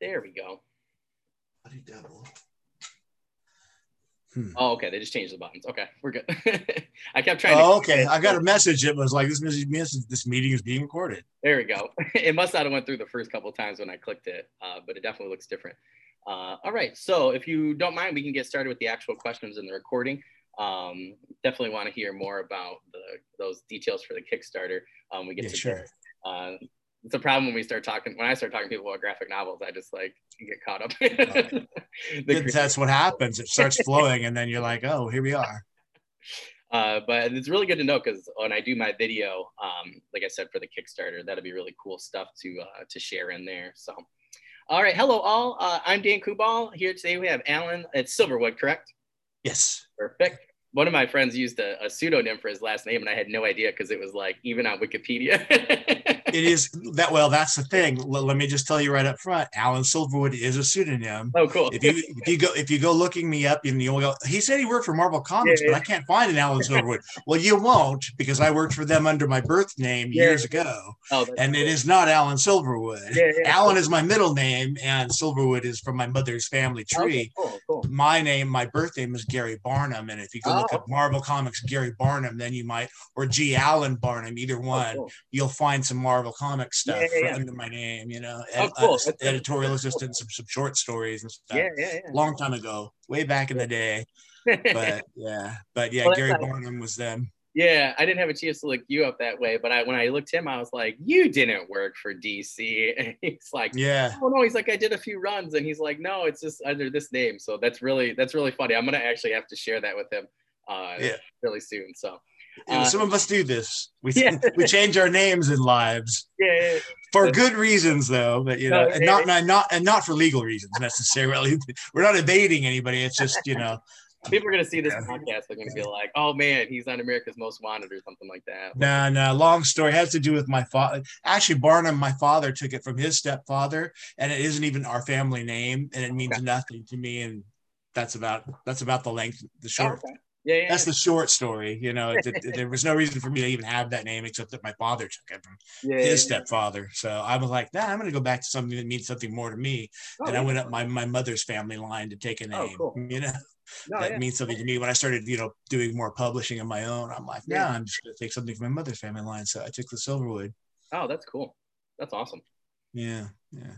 There we go. Bloody devil. Hmm. Oh, okay. They just changed the buttons. Okay, we're good. I kept trying. Oh, okay. I got a message. It was like this message. This meeting is being recorded. There we go. It must not have went through the first couple times when I clicked it, uh, but it definitely looks different. Uh, all right. So if you don't mind, we can get started with the actual questions in the recording. Um, definitely want to hear more about the, those details for the Kickstarter. Um, we get yeah, to sure. Uh, it's a problem when we start talking when I start talking to people about graphic novels. I just like get caught up. That's what happens. It starts flowing, and then you're like, "Oh, here we are." Uh, but it's really good to know because when I do my video, um, like I said for the Kickstarter, that'll be really cool stuff to uh, to share in there. So, all right, hello all. Uh, I'm Dan Kubal. Here today we have Alin at Silverwood, correct? Yes. Perfect one of my friends used a, a, pseudonym for his last name and i had no idea because it was like even on wikipedia it is that well that's the thing let, let, me just tell you right up front alin silverwood is a pseudonym oh cool if you if you go if you go looking me up and you'll go he said he worked for marvel comics yeah, yeah. but i can't find an alin silverwood well you won't because i worked for them under my birth name yeah. years ago oh, and cool. it is not alin silverwood alan is my middle name and silverwood is from my mother's family tree okay, cool, cool. my name my birth name is gary barnum and if you go oh look up Marvel Comics Gary Barnum, then you might, or G. Allen Barnum, either oh, one, oh, you'll find some Marvel Comics stuff yeah, yeah, yeah. under my name, you know, oh, cool. uh, editorial assistant, some, some short stories and stuff. Yeah, yeah, yeah. Long time ago, way back in the day. but yeah, but yeah, well, Gary Barnum was them. Yeah, I didn't have a chance to look you up that way, but I when I looked him, I was like, "You didn't work for DC." And he's like, "Yeah." Oh no, he's like, "I did a few runs," and he's like, "No, it's just under this name." So that's really that's really funny. I'm gonna actually have to share that with him uh, yeah. really soon. So uh, some of us do this. We yeah. we change our names and lives. Yeah, yeah. For good reasons, though, but you know, no, and not, not not and not for legal reasons necessarily. We're not evading anybody. It's just you know. People are gonna see this podcast. They're gonna be like, "Oh man, he's on America's Most Wanted" or something like that. No, no. Long story it has to do with my father. Actually, Barnum, my father took it from his stepfather, and it isn't even our family name, and it means okay. nothing to me. And that's about that's about the length, the short. Okay. Yeah, yeah, that's the short story. You know, it, it, there was no reason for me to even have that name except that my father took it from yeah, his yeah, stepfather. So I was like, nah, I'm going to go back to something that means something more to me. Oh, and I went up my, my mother's family line to take a oh, name. Oh, cool. You know, no, that means something to me. When I started, you know, doing more publishing on my own, I'm like, nah, I'm just going to take something from my mother's family line. So I took the Silverwood. Oh, that's cool. That's awesome. Yeah, yeah.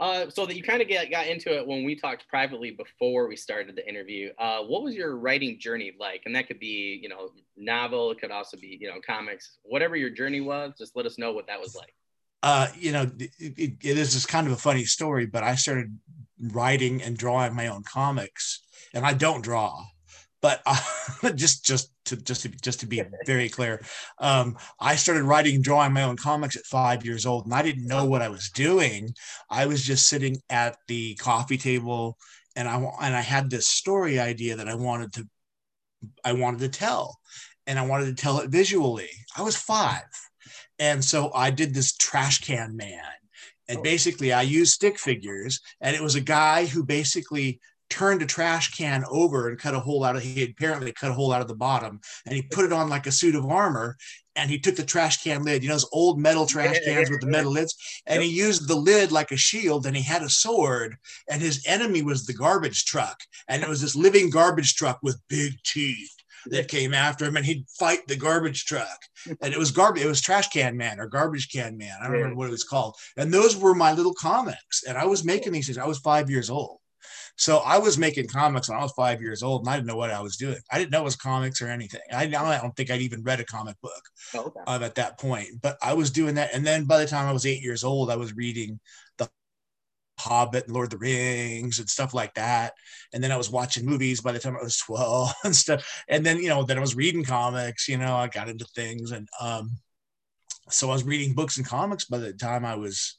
Uh, so that you kind of got into it when we talked privately before we started the interview. Uh, what was your writing journey like? And that could be, you know, novel. It could also be, you know, comics. Whatever your journey was, just let us know what that was like. Uh, you know, it, it, it is just kind of a funny story, but I started writing and drawing my own comics, and I don't draw but uh, just just to just to just to be very clear, um, I started writing and drawing my own comics at five years old, and I didn't know what I was doing. I was just sitting at the coffee table, and I and I had this story idea that I wanted to I wanted to tell, and I wanted to tell it visually. I was five, and so I did this trash can man. And oh. basically, I used stick figures, and it was a guy who basically turned a trash can over and cut a hole out of he apparently cut a hole out of the bottom and he put it on like a suit of armor and he took the trash can lid you know those old metal trash cans with the metal lids? And he used the lid like a shield and he had a sword and his enemy was the garbage truck and it was this living garbage truck with big teeth that came after him and he'd fight the garbage truck. And it was garbage it was trash can man or garbage can man i don't remember what it was called. And those were my little comics and i was making these things i was five years old so I was making comics when I was five years old, and I didn't know what I was doing. I didn't know it was comics or anything. I, I don't think I'd even read a comic book oh, okay. um, at that point. But I was doing that, and then by the time I was eight years old, I was reading the Hobbit and Lord of the Rings and stuff like that. And then I was watching movies by the time I was 12 and stuff. And then, you know, then I was reading comics, you know, I got into things. And um, so I was reading books and comics by the time I was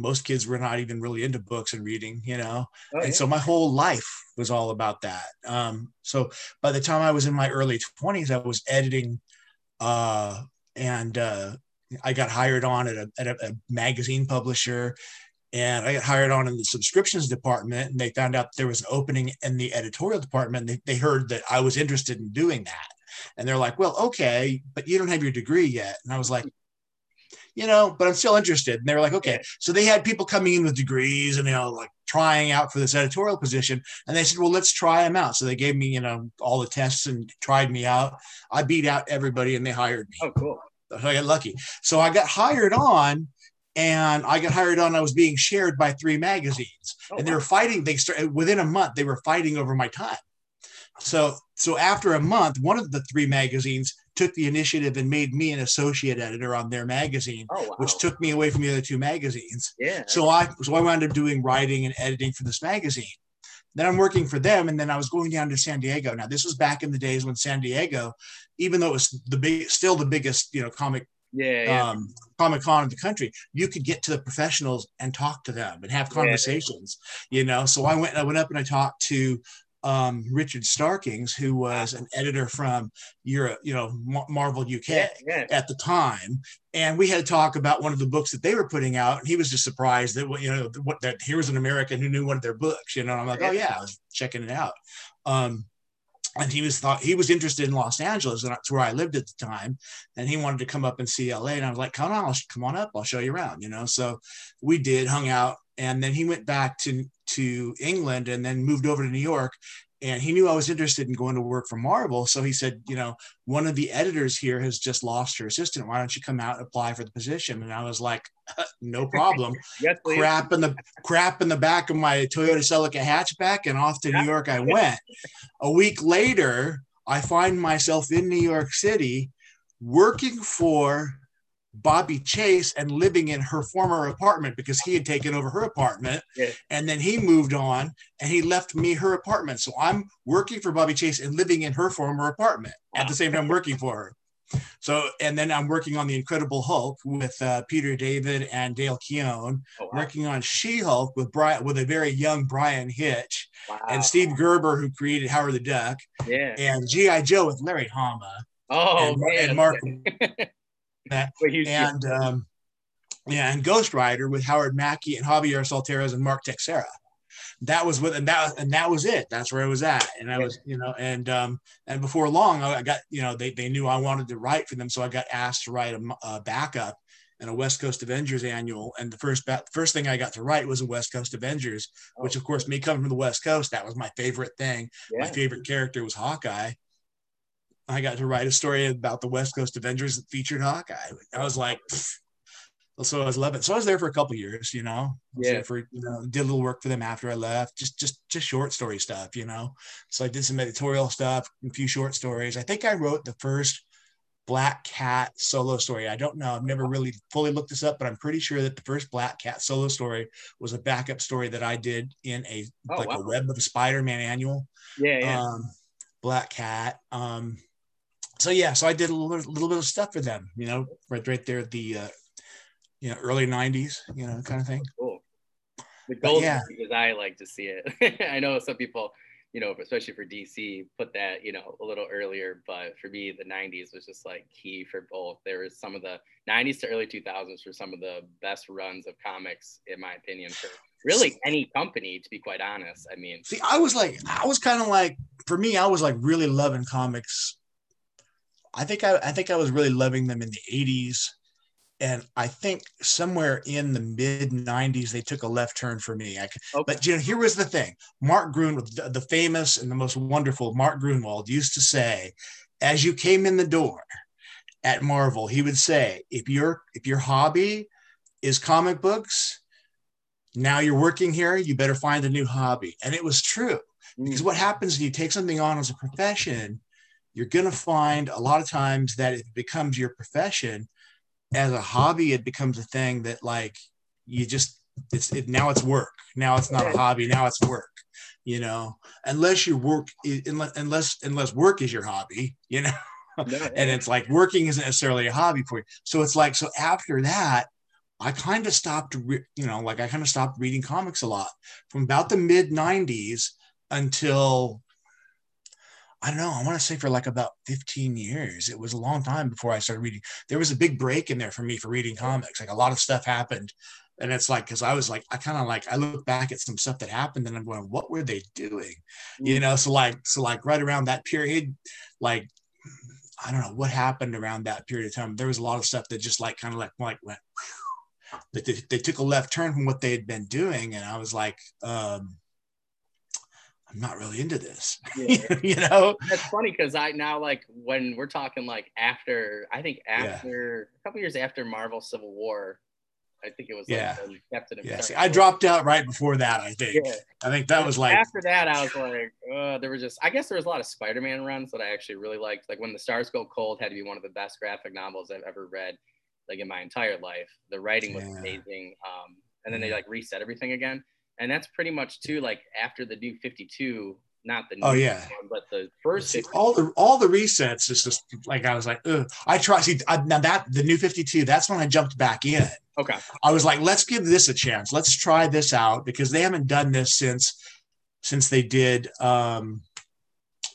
most kids were not even really into books and reading, you know. Oh, and yeah. so my whole life was all about that. Um, so by the time I was in my early 20s, I was editing uh, and uh, I got hired on at, a, at a, a, magazine publisher and I got hired on in the subscriptions department and they found out there was an opening in the editorial department. They, they heard that I was interested in doing that. And they're like, well, okay, but you don't have your degree yet. And I was like, you know, but I'm still interested. And they were like, okay. So they had people coming in with degrees and, you know, like trying out for this editorial position. And they said, well, let's try them out. So they gave me, you know, all the tests and tried me out. I beat out everybody and they hired me. Oh, cool. So I got lucky. So I got hired on and I got hired on. I was being shared by three magazines oh, and they were fighting. They started within a month, they were fighting over my time. So, so after a month, one of the three magazines took the initiative and made me an associate editor on their magazine, oh, wow. which took me away from the other two magazines. Yeah. So I so I wound up doing writing and editing for this magazine. Then I'm working for them, and then I was going down to San Diego. Now this was back in the days when San Diego, even though it was the big, still the biggest, you know, comic yeah, yeah. Um, Comic Con in the country, you could get to the professionals and talk to them and have conversations. Yeah. You know, so I went I went up and I talked to um, Richard Starkings, who was an editor from Europe, you know, Marvel UK yeah, yeah. at the time, and we had to talk about one of the books that they were putting out, and he was just surprised that you know what that here was an American who knew one of their books, you know. And I'm like, oh yeah, I was checking it out. Um, and he was thought he was interested in Los Angeles, and that's where I lived at the time. And he wanted to come up and see LA, and I was like, "Come on, come on up, I'll show you around." You know, so we did, hung out, and then he went back to to England and then moved over to New York. And he knew I was interested in going to work for Marvel. So he said, you know, one of the editors here has just lost her assistant. Why don't you come out and apply for the position? And I was like, no problem. yes, crap in the crap in the back of my Toyota Celica hatchback and off to New York I went. A week later, I find myself in New York City working for Bobbie Chase and living in her former apartment because he had taken over her apartment. Yeah. And then he moved on and he left me her apartment. So I'm working for Bobbie Chase and living in her former apartment wow. at the same time working for her. So, and then I'm working on the Incredible Hulk with uh, Peter David and Dale Keown, oh, wow. working on She-Hulk with Bryan, with a very young Bryan Hitch, wow. and Steve Gerber, who created Howard the Duck, yeah. and GI Joe with Larry Hama. Oh, and, and Mark that. and um, yeah, and Ghost Rider with Howard Mackie and Javier Saltares and Mark Texeira. That was what, and that and that was it. That's where I was at, and I was, you know, and um, and before long, I got, you know, they they knew I wanted to write for them, so I got asked to write a, a backup in a West Coast Avengers annual, and the first ba- first thing I got to write was a West Coast Avengers, oh. which of course, me coming from the West Coast, that was my favorite thing. Yeah. My favorite character was Hawkeye, I got to write a story about the West Coast Avengers that featured Hawkeye. I was like, so I was 11. So I was there for a couple years, you know. Yeah. For you know, did a little work for them after I left, just just just short story stuff, you know. So I did some editorial stuff, a few short stories. I think I wrote the first Black Cat solo story. I don't know. I've never really fully looked this up, but I'm pretty sure that the first Black Cat solo story was a backup story that I did in a oh, like wow. a Web of Spider-Man annual. Yeah, yeah. Um, Black Cat. Um, so yeah, so I did a little, little bit of stuff for them, you know, right right there at the uh, you know early '90s, you know, kind of thing. Cool. The gold yeah. because I like to see it. I know some people, you know, especially for DC, put that you know a little earlier, but for me, the '90s was just like key for both. There was some of the '90s to early 2000s for some of the best runs of comics, in my opinion, for really any company. To be quite honest, I mean, see, I was like, I was kind of like, for me, I was like really loving comics I think I, I think I was really loving them in the 80s. And I think somewhere in the mid 90s, they took a left turn for me. I, okay. But you know, here was the thing Mark Gruenwald, the, the famous and the most wonderful Mark Gruenwald, used to say, as you came in the door at Marvel, he would say, if your if your hobby is comic books, now you're working here, you better find a new hobby. And it was true. Because mm. what happens when you take something on as a profession, you're going to find a lot of times that it becomes your profession. As a hobby it becomes a thing that like you just it's it, now it's work. Now it's not a hobby. Now it's work you know? Unless your work unless unless unless work is your hobby you know? And it's like working isn't necessarily a hobby for you. So it's like so after that i kind of stopped re- you know like i kind of stopped reading comics a lot from about the mid 90s until I don't know. I want to say for like about 15 years. It was a long time before I started reading. There was a big break in there for me for reading comics. Like a lot of stuff happened. And it's like, cause I was like, I kind of like, I look back at some stuff that happened and I'm going, what were they doing? You mm. know? So like, so like right around that period, like I don't know what happened around that period of time. There was a lot of stuff that just like kind of like like went, but they, they took a left turn from what they had been doing, and I was like, um, I'm not really into this. Yeah. you know, that's funny because I now like when we're talking like after I think after yeah. a couple years after Marvel Civil War, I think it was like yeah. Captain yeah. See, I dropped out right before that. I think. Yeah. I think that was like after that. I was like, uh, there was just. I guess there was a lot of Spider-Man runs that I actually really liked. Like when the Stars Go Cold had to be one of the best graphic novels I've ever read, like in my entire life. The writing was yeah. amazing. Um, and then they like reset everything again, and that's pretty much too. Like after the new Fifty Two, not the new oh yeah one, but the first see, all the all the resets is just like I was like Ugh. I try see I, now that the new 52 that's when I jumped back in okay I was like let's give this a chance let's try this out because they haven't done this since since they did um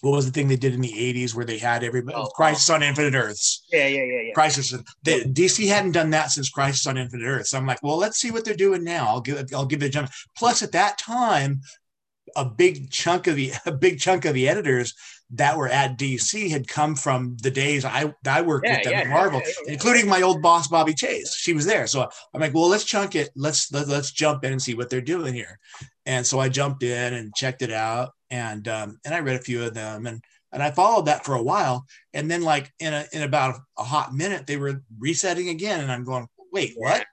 what was the thing they did in the 80s where they had everybody oh, crisis um, on infinite earths yeah yeah yeah, yeah. crisis they, dc hadn't done that since crisis on infinite earths so i'm like well let's see what they're doing now i'll give it i'll give it a jump plus at that time a big chunk of the a big chunk of the editors that were at DC had come from the days I I worked yeah, with them yeah, at Marvel, yeah, including my old boss Bobbie Chase. She was there, so I'm like, well, let's chunk it. Let's let, us let us jump in and see what they're doing here. And so I jumped in and checked it out, and um, and I read a few of them, and and I followed that for a while, and then like in a in about a, hot minute, they were resetting again, and I'm going, wait, what?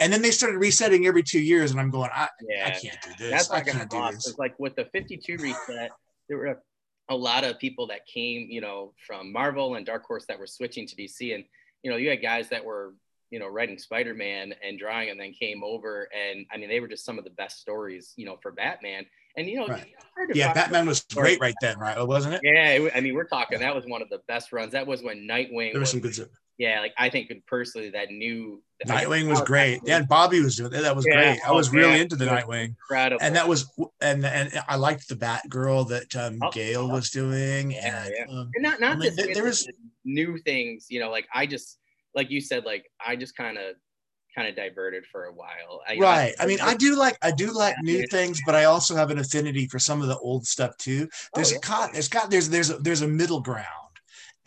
And then they started resetting every two years, and I'm going, I, yeah, I can't do this. That's not I can't do this. It's like with the 52 reset, there were a, lot of people that came, you know, from Marvel and Dark Horse that were switching to DC, and you know, you had guys that were, you know, writing Spider-Man and drawing, and then came over, and I mean, they were just some of the best stories, you know, for Batman. And you know, right. yeah, Batman was great right then, right? Wasn't it? Yeah, it, I mean, we're talking. That was one of the best runs. That was when Nightwing. There was, was some good stuff yeah, like I think personally that new Nightwing was great. Yeah, and Bobby was doing that. That was yeah, great. I was really into the Nightwing. Incredible. And that was and and I liked the Batgirl that um, oh, Gail was doing. Yeah, and, yeah. Um, and not not I mean, there was new things. You know, like I just like you said, like I just kind of kind of diverted for a while. I, right. I, I mean, I do like I do like new things, but I also have an affinity for some of the old stuff too. Oh, there's oh, yeah. a there's got there's there's a, there's a middle ground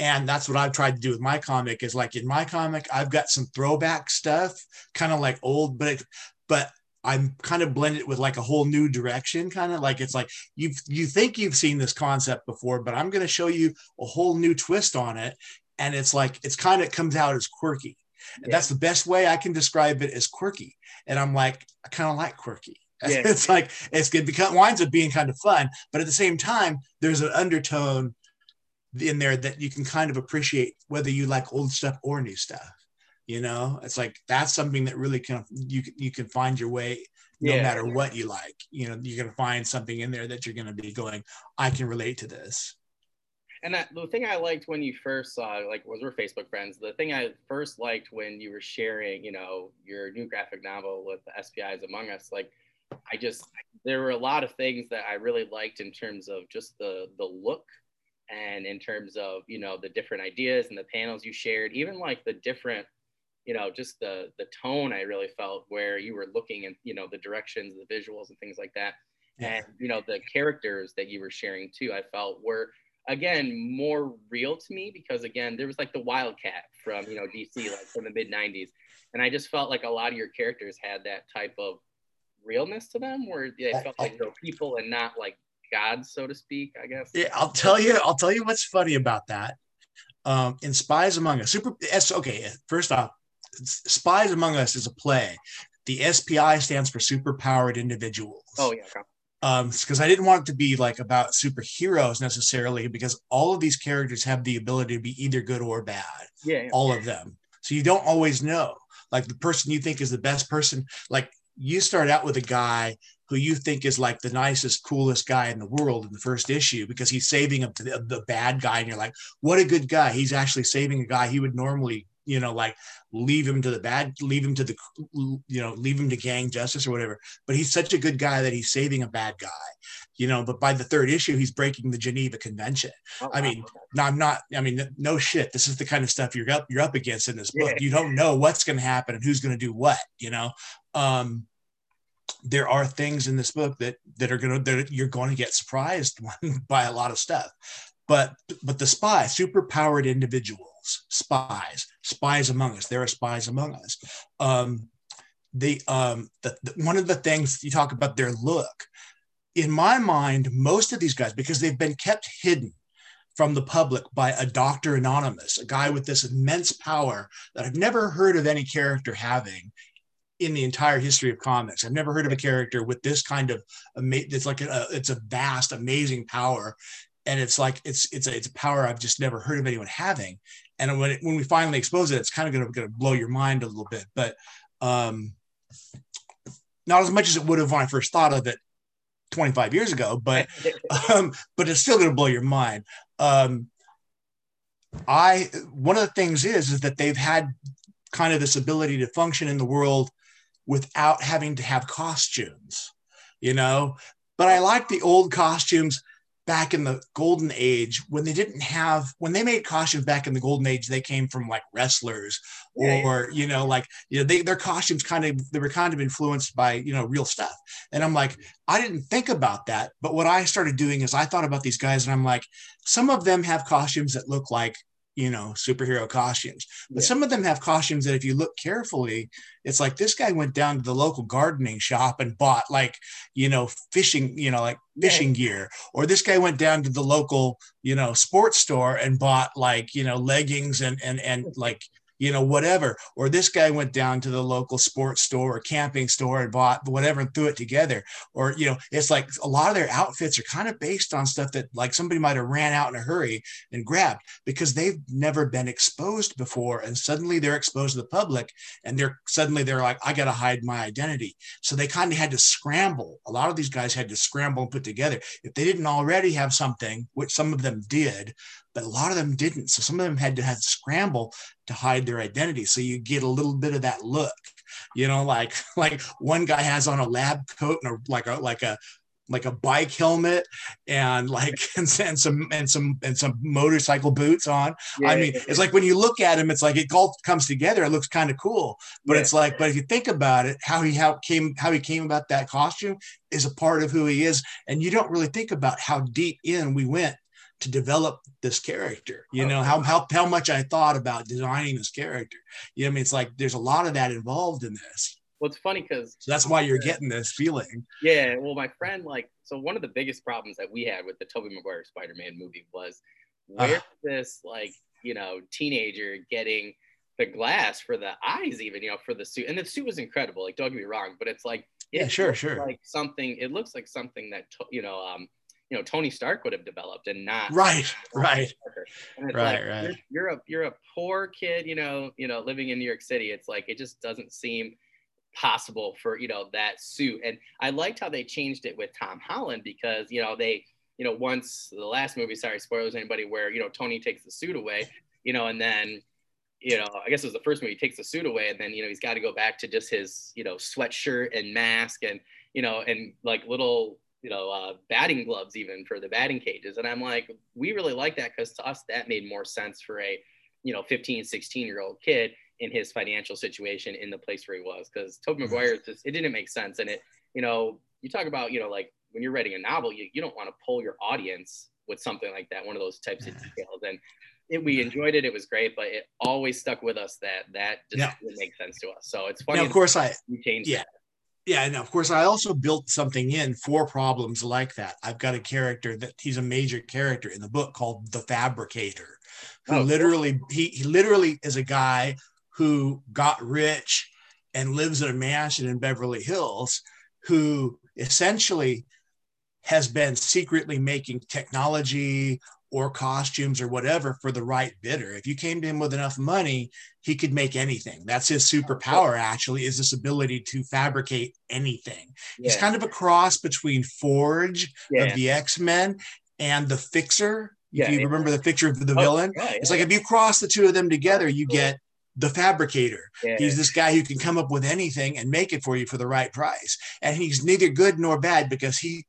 and that's what I've tried to do with my comic is like in my comic I've got some throwback stuff kind of like old but it, but I'm kind of blended with like a whole new direction kind of like it's like you you think you've seen this concept before but I'm going to show you a whole new twist on it and it's like it's kind of comes out as quirky and yeah. that's the best way I can describe it as quirky and I'm like I kind of like quirky yeah. it's like it's good because it winds up being kind of fun but at the same time there's an undertone in there that you can kind of appreciate whether you like old stuff or new stuff you know it's like that's something that really can you you can find your way no yeah. matter what you like you know you're to find something in there that you're going to be going i can relate to this and that, the thing i liked when you first saw like was we're facebook friends the thing i first liked when you were sharing you know your new graphic novel with the spis among us like i just there were a lot of things that i really liked in terms of just the the look and in terms of you know the different ideas and the panels you shared even like the different you know just the the tone i really felt where you were looking and you know the directions the visuals and things like that. And you know the characters that you were sharing too i felt were again more real to me because again there was like the wildcat from you know dc like from the mid 90s and i just felt like a lot of your characters had that type of realness to them where they felt like they were people and not like gods, so to speak, I guess. Yeah, I'll tell you. I'll tell you what's funny about that. Um, in SPIs Among Us, super. Okay, first off, SPIs Among Us is a play. The SPI stands for Superpowered Individuals. Oh yeah. Okay. Um, because I didn't want it to be like about superheroes necessarily, because all of these characters have the ability to be either good or bad. Yeah. yeah. All of them. So you don't always know. Like the person you think is the best person, like you start out with a guy who you think is like the nicest, coolest guy in the world in the first issue because he's saving to the, the bad guy. And you're like, what a good guy. He's actually saving a guy he would normally, you know, like leave him to the bad, leave him to the, you know, leave him to gang justice or whatever. But he's such a good guy that he's saving a bad guy, you know. But by the third issue, he's breaking the Geneva Convention. Oh, I mean, no, I'm not. I mean, no shit. This is the kind of stuff you're up you're up against in this book. Yeah. You don't know what's going to happen and who's going to do what, you know. Um, there are things in this book that that are gonna that you're going to get surprised by a lot of stuff but but the spy super powered superpowered individuals, spies, spies among us. There are spies among us. Um, the um the, the, one of the things you talk about their look in my mind most of these guys because they've been kept hidden from the public by a Dr. Anonymous, a guy with this immense power that I've never heard of any character having in the entire history of comics. I've never heard of a character with this kind of it's like a, it's a vast, amazing power, and it's like it's it's a, it's a power I've just never heard of anyone having. And when it, when we finally expose it, it's kind of going to blow your mind a little bit, but um, not as much as it would have when I first thought of it 25 years ago, but um, but it's still going to blow your mind. Um, I one of the things is is that they've had kind of this ability to function in the world without having to have costumes, you know. But I like the old costumes back in the golden age when they didn't have when they made costumes back in the golden age they came from like wrestlers or yeah. you know like you know they, their costumes kind of they were kind of influenced by you know real stuff and i'm like i didn't think about that but what i started doing is i thought about these guys and i'm like some of them have costumes that look like you know superhero costumes but yeah. some of them have costumes that if you look carefully it's like this guy went down to the local gardening shop and bought like you know fishing you know like fishing yeah. gear or this guy went down to the local you know sports store and bought like you know leggings and and and like you know, whatever. Or this guy went down to the local sports store or camping store and bought whatever and threw it together. Or, you know, it's like a lot of their outfits are kind of based on stuff that like somebody might have ran out in a hurry and grabbed because they've never been exposed before. And suddenly they're exposed to the public and they're suddenly they're like, I got to hide my identity. So they kind of had to scramble. A lot of these guys had to scramble and put together. If they didn't already have something, which some of them did, but a lot of them didn't. So some of them had to have to scramble to hide their identity. So you get a little bit of that look, you know, like like one guy has on a lab coat and a, like a like a like a bike helmet and like and, and some and some and some motorcycle boots on. Yeah, I mean, it's like when you look at him, it's like it all comes together. It looks kind of cool, but yeah. it's like, but if you think about it, how he how came how he came about that costume is a part of who he is, and you don't really think about how deep in we went to develop this character you know how, how how much i thought about designing this character. You know i mean? It's like there's a lot of that involved in this. Well it's funny because so that's why you're getting this feeling. Yeah well my friend like so one of the biggest problems that we had with the tobey maguire spider-man movie was where uh, this like you know teenager getting the glass for the eyes even you know for the suit. And the suit was incredible like don't get me wrong but it's like yeah sure sure. like something it looks like something that you know um you know Tony Stark would have developed and not right right right like, right you're, you're, a you're a poor kid you know you know living in New York City it's like it just doesn't seem possible for you know that suit and I liked how they changed it with Tom Holland because you know they you know once the last movie sorry spoilers anybody where you know Tony takes the suit away you know and then you know, I guess it was the first movie. He takes the suit away, and then you know he's got to go back to just his you know sweatshirt and mask, and you know, and like little you know, uh, batting gloves even for the batting cages. And I'm like, we really like that because to us, that made more sense for a, you know, 15, 16 year old kid in his financial situation in the place where he was. Because Tobey mm-hmm. Maguire, just, it didn't make sense. And it, you know, you talk about, you know, like when you're writing a novel, you, you don't want to pull your audience with something like that, one of those types of details. And it, we enjoyed it. It was great, but it always stuck with us that that just yeah. didn't make sense to us. So it's funny. Now, of course, I changed. Yeah. That yeah and of course i also built something in for problems like that. I've got a character that he's a major character in the book called the fabricator who oh, literally he, he literally is a guy who got rich and lives in a mansion in beverly hills who essentially has been secretly making technology or costumes or whatever for the right bidder. If you came to him with enough money, he could make anything. That's his superpower, actually, is this ability to fabricate anything. Yeah. He's kind of a cross between Forge yeah. of the X Men and the Fixer. Yeah, if you remember the picture of the oh, villain, it's like if you cross the two of them together, you get the fabricator. He's this guy who can come up with anything and make it for you for the right price. And he's neither good nor bad because he,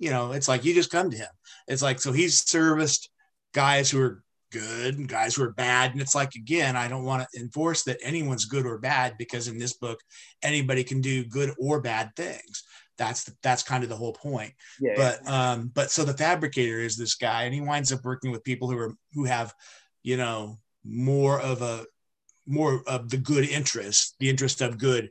you know, it's like you just come to him. It's like, so he's serviced guys who are good and guys who are bad. And it's like, again, I don't want to enforce that anyone's good or bad because in this book, anybody can do good or bad things. That's the, that's kind of the whole point. Yeah, but yeah. um, but so the fabricator is this guy, and he winds up working with people who are who have, you know, more of a more of the good interest, the interest of good,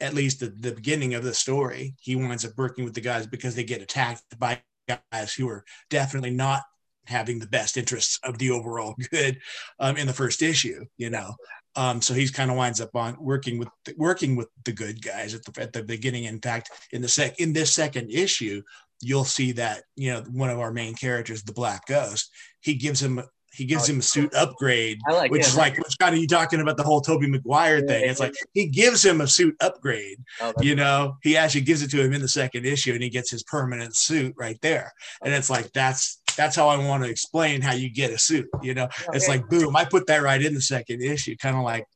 at least at the beginning of the story. He winds up working with the guys because they get attacked by guys who are definitely not having the best interests of the overall good um, in the first issue, you know. Um, so he's kind of winds up on working with working with the good guys at the at the beginning. In fact, in the sec in this second issue, you'll see that you know one of our main characters, the Black Ghost, he gives him he gives oh, him a suit upgrade, like which him. is like which kind of you talking about the whole Tobey Maguire thing. It's like he gives him a suit upgrade. Oh, you know, he actually gives it to him in the second issue, and he gets his permanent suit right there. And it's like that's that's how I want to explain how you get a suit. You know, oh, it's like boom, I put that right in the second issue, kind of like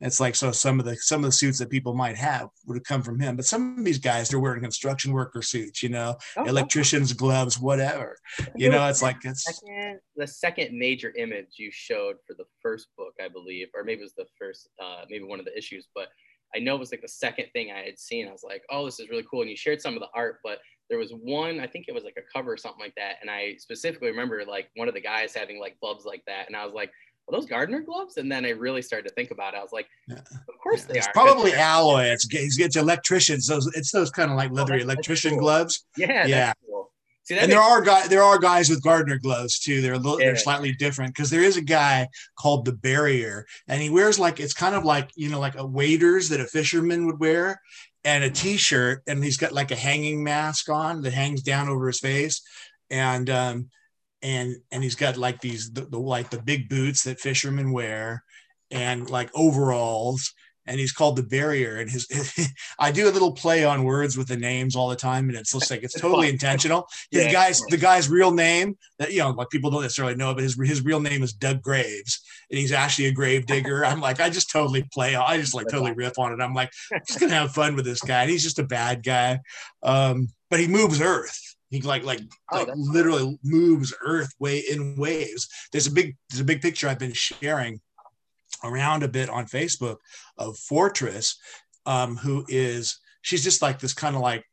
it's like so some of the some of the suits that people might have would have come from him, but some of these guys they're wearing construction worker suits, you know, oh, electricians, gloves, whatever. You know, it's like it's second, the second major image you showed for the first book, I believe, or maybe it was the first, uh, maybe one of the issues, but I know it was like the second thing I had seen. I was like, oh, this is really cool. And you shared some of the art, but there was one, I think it was like a cover or something like that. And I specifically remember like one of the guys having like gloves like that. And I was like, are those gardener gloves? And then I really started to think about it. I was like, yeah. of course yeah. they it's are. Probably alloy. It's, it's electricians. Those it's those kind of like leathery oh, electrician cool. gloves. Yeah. Yeah. Cool. See, and there are guys there are guys with gardener gloves too. They're a little, yeah. they're slightly different because there is a guy called the Barrier, and he wears like it's kind of like you know like a waders that a fisherman would wear, and a t-shirt, and he's got like a hanging mask on that hangs down over his face, and um, and and he's got like these the, the like the big boots that fishermen wear and like overalls and he's called the barrier and his, his, i do a little play on words with the names all the time and it's looks like it's totally intentional. His yeah, guy's the guy's real name that you know like people don't necessarily know but his, his real name is doug graves and he's actually a grave digger. I'm like i just totally play i just like totally riff on it. I'm like I'm just gonna have fun with this guy and he's just a bad guy. Um, but he moves earth he like like, oh, like literally cool. moves Earth way in waves. There's a big there's a big picture I've been sharing around a bit on Facebook of Fortress, um, who is she's just like this kind of like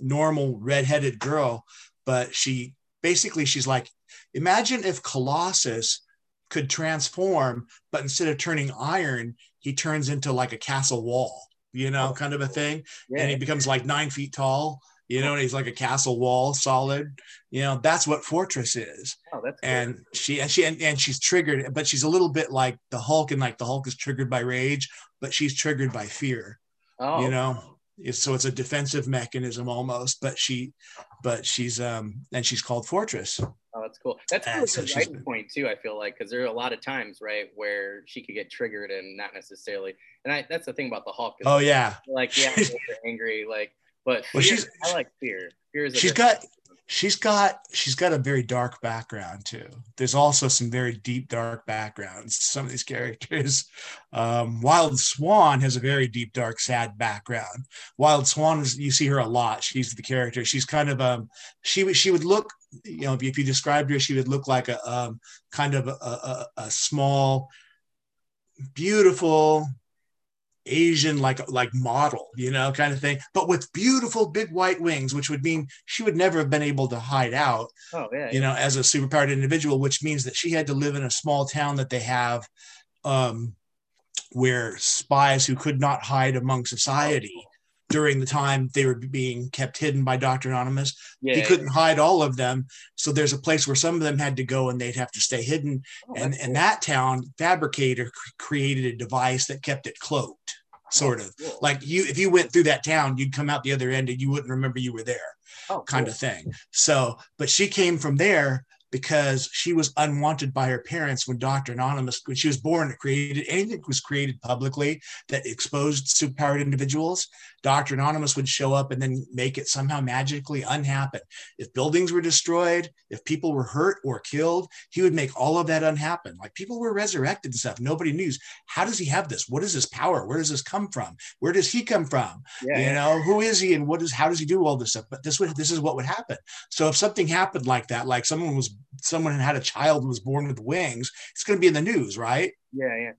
normal redheaded girl, but she basically she's like imagine if Colossus could transform, but instead of turning iron, he turns into like a castle wall, you know, oh, kind of a thing, yeah. and he becomes like nine feet tall you know, and he's like a castle wall, solid. You know, that's what Fortress is. Oh, that's cool. and she and she and, and she's triggered, but she's a little bit like the Hulk, and like the Hulk is triggered by rage, but she's triggered by fear. Oh, you know, it's, so it's a defensive mechanism almost. But she, but she's um, and she's called Fortress. Oh, that's cool. That's so a writing point too. I feel like because there are a lot of times, right, where she could get triggered and not necessarily. And I that's the thing about the Hulk. Oh yeah. Like yeah, angry. Like but fear, well, she's I like fear. Fear is she's got she's got she's got a very dark background too. There's also some very deep dark backgrounds. Some of these characters. Um, Wild Swan has a very deep dark sad background. Wild Swan is you see her a lot. She's the character. She's kind of um she she would look you know if you described her she would look like a um kind of a, a, a small beautiful Asian like like model, you know, kind of thing, but with beautiful big white wings, which would mean she would never have been able to hide out. Oh, yeah, you yeah. know, as a superpowered individual, which means that she had to live in a small town that they have, um, where spies who could not hide among society during the time they were being kept hidden by Dr. Anonymous. Yeah, he couldn't hide all of them. So there's a place where some of them had to go and they'd have to stay hidden. Oh, and in that town, Fabricator created a device that kept it cloaked, oh, sort oh, of. Cool. Like you, if you went through that town, you'd come out the other end and you wouldn't remember you were there. Oh, kind cool. of thing. So, but she came from there because she was unwanted by her parents when Dr. Anonymous, when she was born, it created anything that was created publicly that exposed superpowered individuals. Dr. Anonymous would show up and then make it somehow magically unhappen. If buildings were destroyed, if people were hurt or killed, he would make all of that unhappen. Like people were resurrected and stuff. Nobody knew. How does he have this? What is this power? Where does this come from? Where does he come from? Yeah, you know, who is he and what is how does he do all this stuff? But this would this is what would happen. So if something happened like that, like someone was someone had a child was born with wings, it's going to be in the news, right? Yeah, yeah.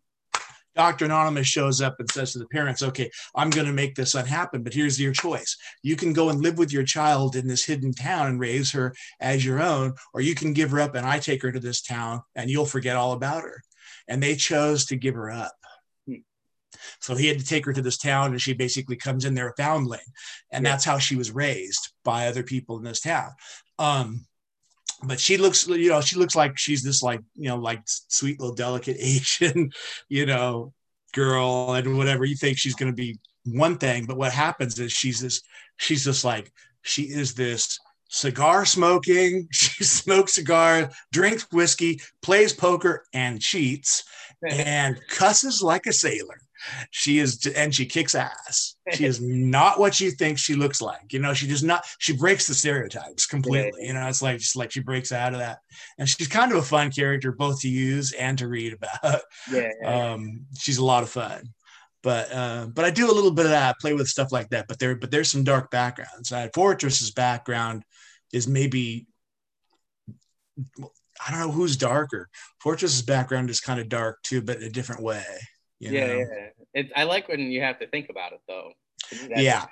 Dr. Anonymous shows up and says to the parents, okay, I'm going to make this unhappen, but here's your choice. You can go and live with your child in this hidden town and raise her as your own, or you can give her up and I take her to this town and you'll forget all about her. And they chose to give her up. Hmm. So he had to take her to this town, and she basically comes in there a foundling, and yeah. that's how she was raised by other people in this town. Um, but she looks you know she looks like she's this like you know like sweet little delicate asian you know girl and whatever. You think she's going to be one thing but what happens is she's this she's just like she is this cigar smoking she smokes cigars drinks whiskey plays poker and cheats and cusses like a sailor she is and she kicks ass she is not what you think she looks like you know she does not she breaks the stereotypes completely you know it's like just like she breaks out of that and she's kind of a fun character both to use and to read about yeah, yeah. um she's a lot of fun but uh, but I do a little bit of that, play with stuff like that. But there, but there's some dark backgrounds. Uh, Fortress's background is maybe I don't know who's darker. Fortress's background is kind of dark too, but in a different way. yeah, know? yeah. It, I like when you have to think about it though. Yeah.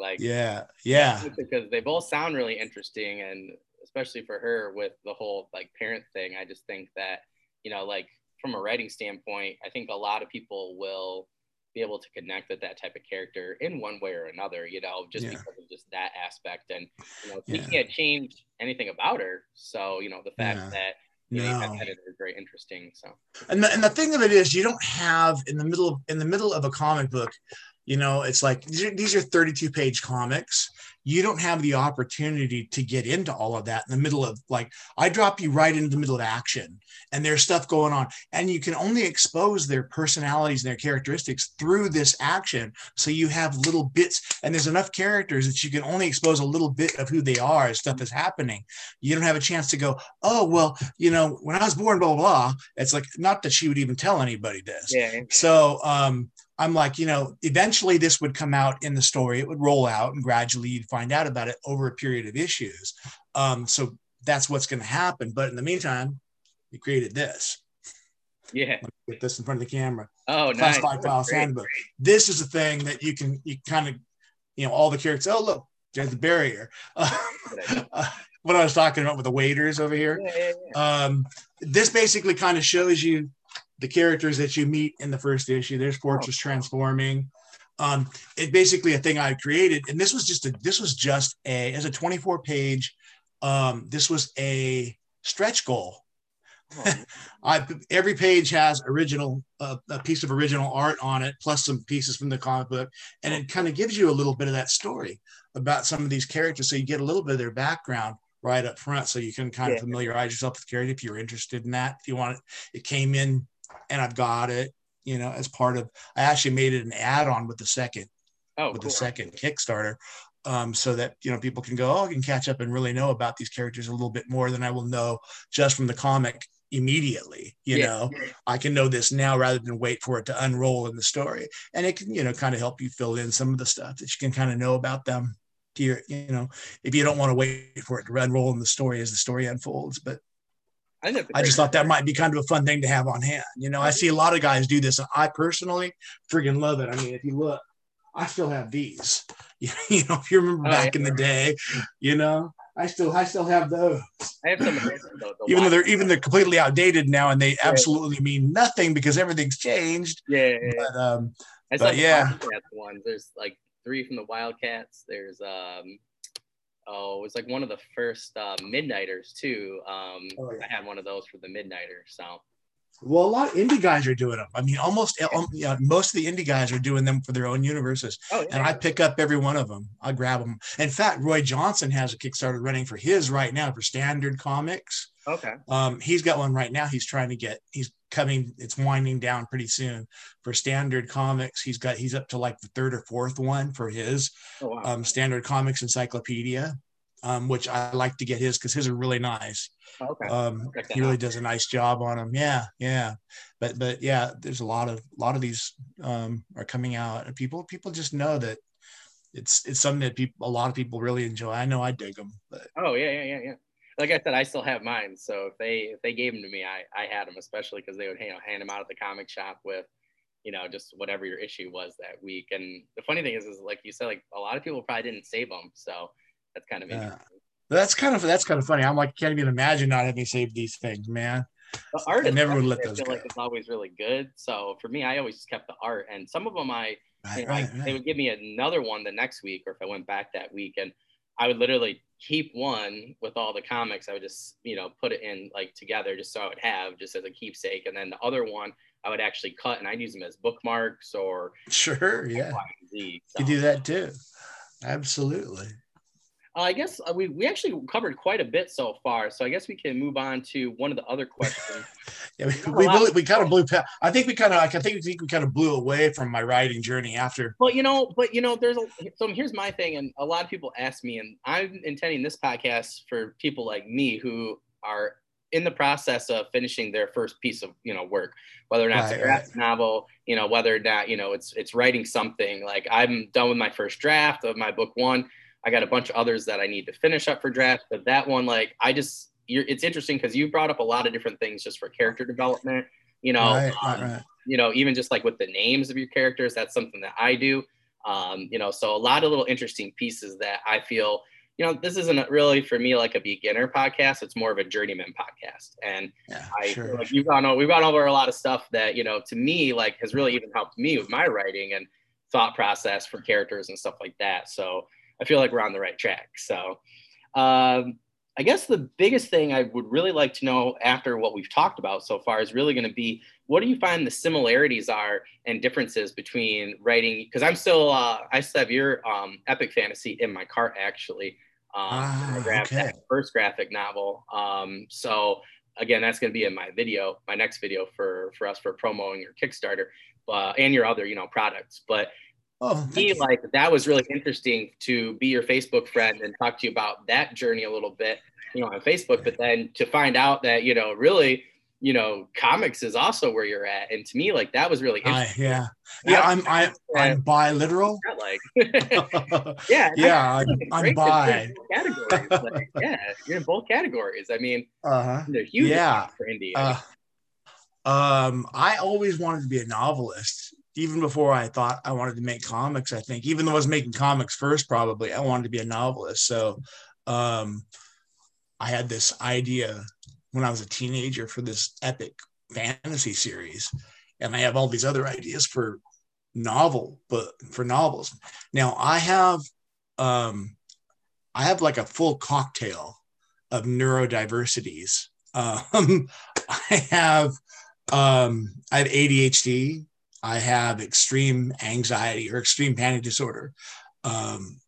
Like yeah, yeah. Because they both sound really interesting, and especially for her with the whole like parent thing, I just think that you know, like from a writing standpoint, I think a lot of people will be able to connect with that type of character in one way or another, you know, just yeah. because of just that aspect. And you know, yeah. can't change anything about her. So, you know, the fact yeah. that you no. know, that is very interesting. So, and the, and the thing of it is, you don't have in the middle of in the middle of a comic book, you know, it's like these are, these are 32 page comics you don't have the opportunity to get into all of that in the middle of like I drop you right into the middle of action and there's stuff going on. And you can only expose their personalities and their characteristics through this action. So you have little bits and there's enough characters that you can only expose a little bit of who they are as stuff is happening. You don't have a chance to go oh well you know when I was born blah blah blah it's like not that she would even tell anybody this. Yeah. so um I'm like, you know, eventually this would come out in the story. It would roll out, and gradually you'd find out about it over a period of issues. Um, so that's what's going to happen. But in the meantime, we created this. Yeah. get this in front of the camera. Oh, Classified nice. Files Handbook. This is a thing that you can, you kind of, you know, all the characters. Oh, look, there's the barrier. Uh, what I was talking about with the waders over here. Yeah, yeah, yeah. Um, this basically kind of shows you the characters that you meet in the first issue. There's Fortress oh. transforming. Um, it basically a thing I created, and this was just a this was just a as a 24 page. Um, this was a stretch goal. Oh. I every page has original uh, a piece of original art on it, plus some pieces from the comic book, and it kind of gives you a little bit of that story about some of these characters, so you get a little bit of their background right up front, so you can kind yeah. of familiarize yourself with the character if you're interested in that. If you want it, it came in and I've got it, you know, as part of, I actually made it an add on with the second, oh, with cool. the second Kickstarter. Um, so that you know people can go oh I can catch up and really know about these characters a little bit more than I will know just from the comic immediately you yeah. know i can know this now rather than wait for it to unroll in the story and it can you know kind of help you fill in some of the stuff that you can kind of know about them to your you know if you don't want to wait for it to unroll in the story as the story unfolds but I, I just thought that might be kind of a fun thing to have on hand. You know, I see a lot of guys do this. and I personally freaking love it. I mean, if you look, I still have these. You know, if you remember oh, back yeah. in the day, you know, I still I still have those. I have some even though they're even they're completely outdated now and they yeah. absolutely mean nothing because everything's changed. Yeah. yeah but um I but yeah. ones. There's like three from the Wildcats. There's um oh, it was like one of the first uh, Midnighters too. Um, oh, yeah. I had one of those for the Midnighter. So. Well, a lot of indie guys are doing them. I mean, almost um, yeah, most of the indie guys are doing them for their own universes. Oh, yeah. And I pick up every one of them. I grab them. In fact, Roy Johnson has a Kickstarter running for his right now for Standard Comics. Okay. Um, he's got one right now. He's trying to get. He's coming. It's winding down pretty soon for standard comics. He's got. He's up to like the third or fourth one for his Oh, wow. um, standard comics encyclopedia, um, which I like to get his because his are really nice. okay. Um, he really out. does a nice job on them. Yeah, yeah. But but yeah, there's a lot of a lot of these um, are coming out, and people people just know that it's it's something that people a lot of people really enjoy. I know I dig them, but Oh yeah, yeah, yeah, yeah. Like I said, I still have mine. So if they if they gave them to me, I I had them, especially because they would you know hand them out at the comic shop with, you know, just whatever your issue was that week. And the funny thing is, is like you said, like a lot of people probably didn't save them. So that's kind of interesting. that's kind of that's kind of funny. I'm like can't even imagine not having saved these things, man. The art I never would let those I feel like it's always really good. So for me, I always just kept the art, and some of them I Right, you know, I- right, they would give me another one the next week, or if I went back that week, and I would literally keep one with all the comics. I would just, you know, put it in like together just so I would have just as a keepsake, and then the other one I would actually cut and I'd use them as bookmarks or Sure, yeah, Z. So, you do that too. Absolutely. Uh, I guess uh, we we actually covered quite a bit so far, so I guess we can move on to one of the other questions. Yeah, we, we, we kind of blew. pa- I think we kind of. I think we think we kind of blew away from my writing journey after. Well, you know, but you know, there's a so here's my thing, and a lot of people ask me, and I'm intending this podcast for people like me who are in the process of finishing their first piece of you know work, whether or not it's a Right, novel, you know, whether or not you know it's it's writing something. Like I'm done with my first draft of my book one. I got a bunch of others that I need to finish up for draft, but that one, like, I just you're, it's interesting because you brought up a lot of different things just for character development. You know, right, right, um, right. you know, even just like with the names of your characters, that's something that I do. Um, you know, so a lot of little interesting pieces that I feel, you know, this isn't really for me like a beginner podcast. It's more of a journeyman podcast. And Yeah, I sure. like you've gone over, we've gone over a lot of stuff that, you know, to me, like has really even helped me with my writing and thought process for characters and stuff like that. So I feel like we're on the right track. So, um, I guess the biggest thing I would really like to know after what we've talked about so far is really going to be what do you find the similarities are and differences between writing? Because I'm still, uh, I still have your um, epic fantasy in my cart actually. Um, Ah, I grabbed okay. that first graphic novel. Um, so again, that's going to be in my video, my next video for for us for promoting your Kickstarter, uh, and your other you know products. But Oh, me, like that was really interesting to be your Facebook friend and talk to you about that journey a little bit, you know, on Facebook. But then to find out that you know really, you know, comics is also where you're at, and to me, like that was really I, interesting. yeah, yeah. I'm I, I'm biliteral. Like yeah, yeah. I'm, I'm bi. categories. Like, yeah, you're in both categories. I mean, Uh huh. they're huge Yeah. for indie. Uh, um, I always wanted to be a novelist, even before I thought I wanted to make comics. I think, even though I was making comics first, probably I wanted to be a novelist. So, um, I had this idea when I was a teenager for this epic fantasy series, and I have all these other ideas for novel, but for novels. Now I have, um, I have like a full cocktail of neurodiversities. Um, I have um, I have ADHD. I have extreme anxiety or extreme panic disorder. Um,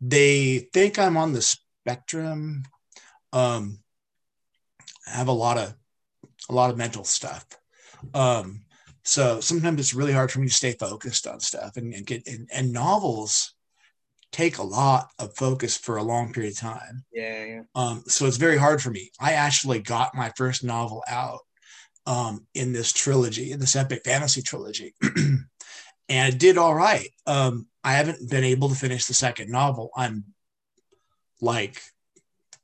they think I'm on the spectrum. Um, I have a lot of a lot of mental stuff. Um, so sometimes it's really hard for me to stay focused on stuff and, and get and, and novels take a lot of focus for a long period of time. yeah, yeah. Um, so it's very hard for me. I actually got my first novel out um, in this trilogy, in this epic fantasy trilogy, and it did all right. Um, I haven't been able to finish the second novel. I'm like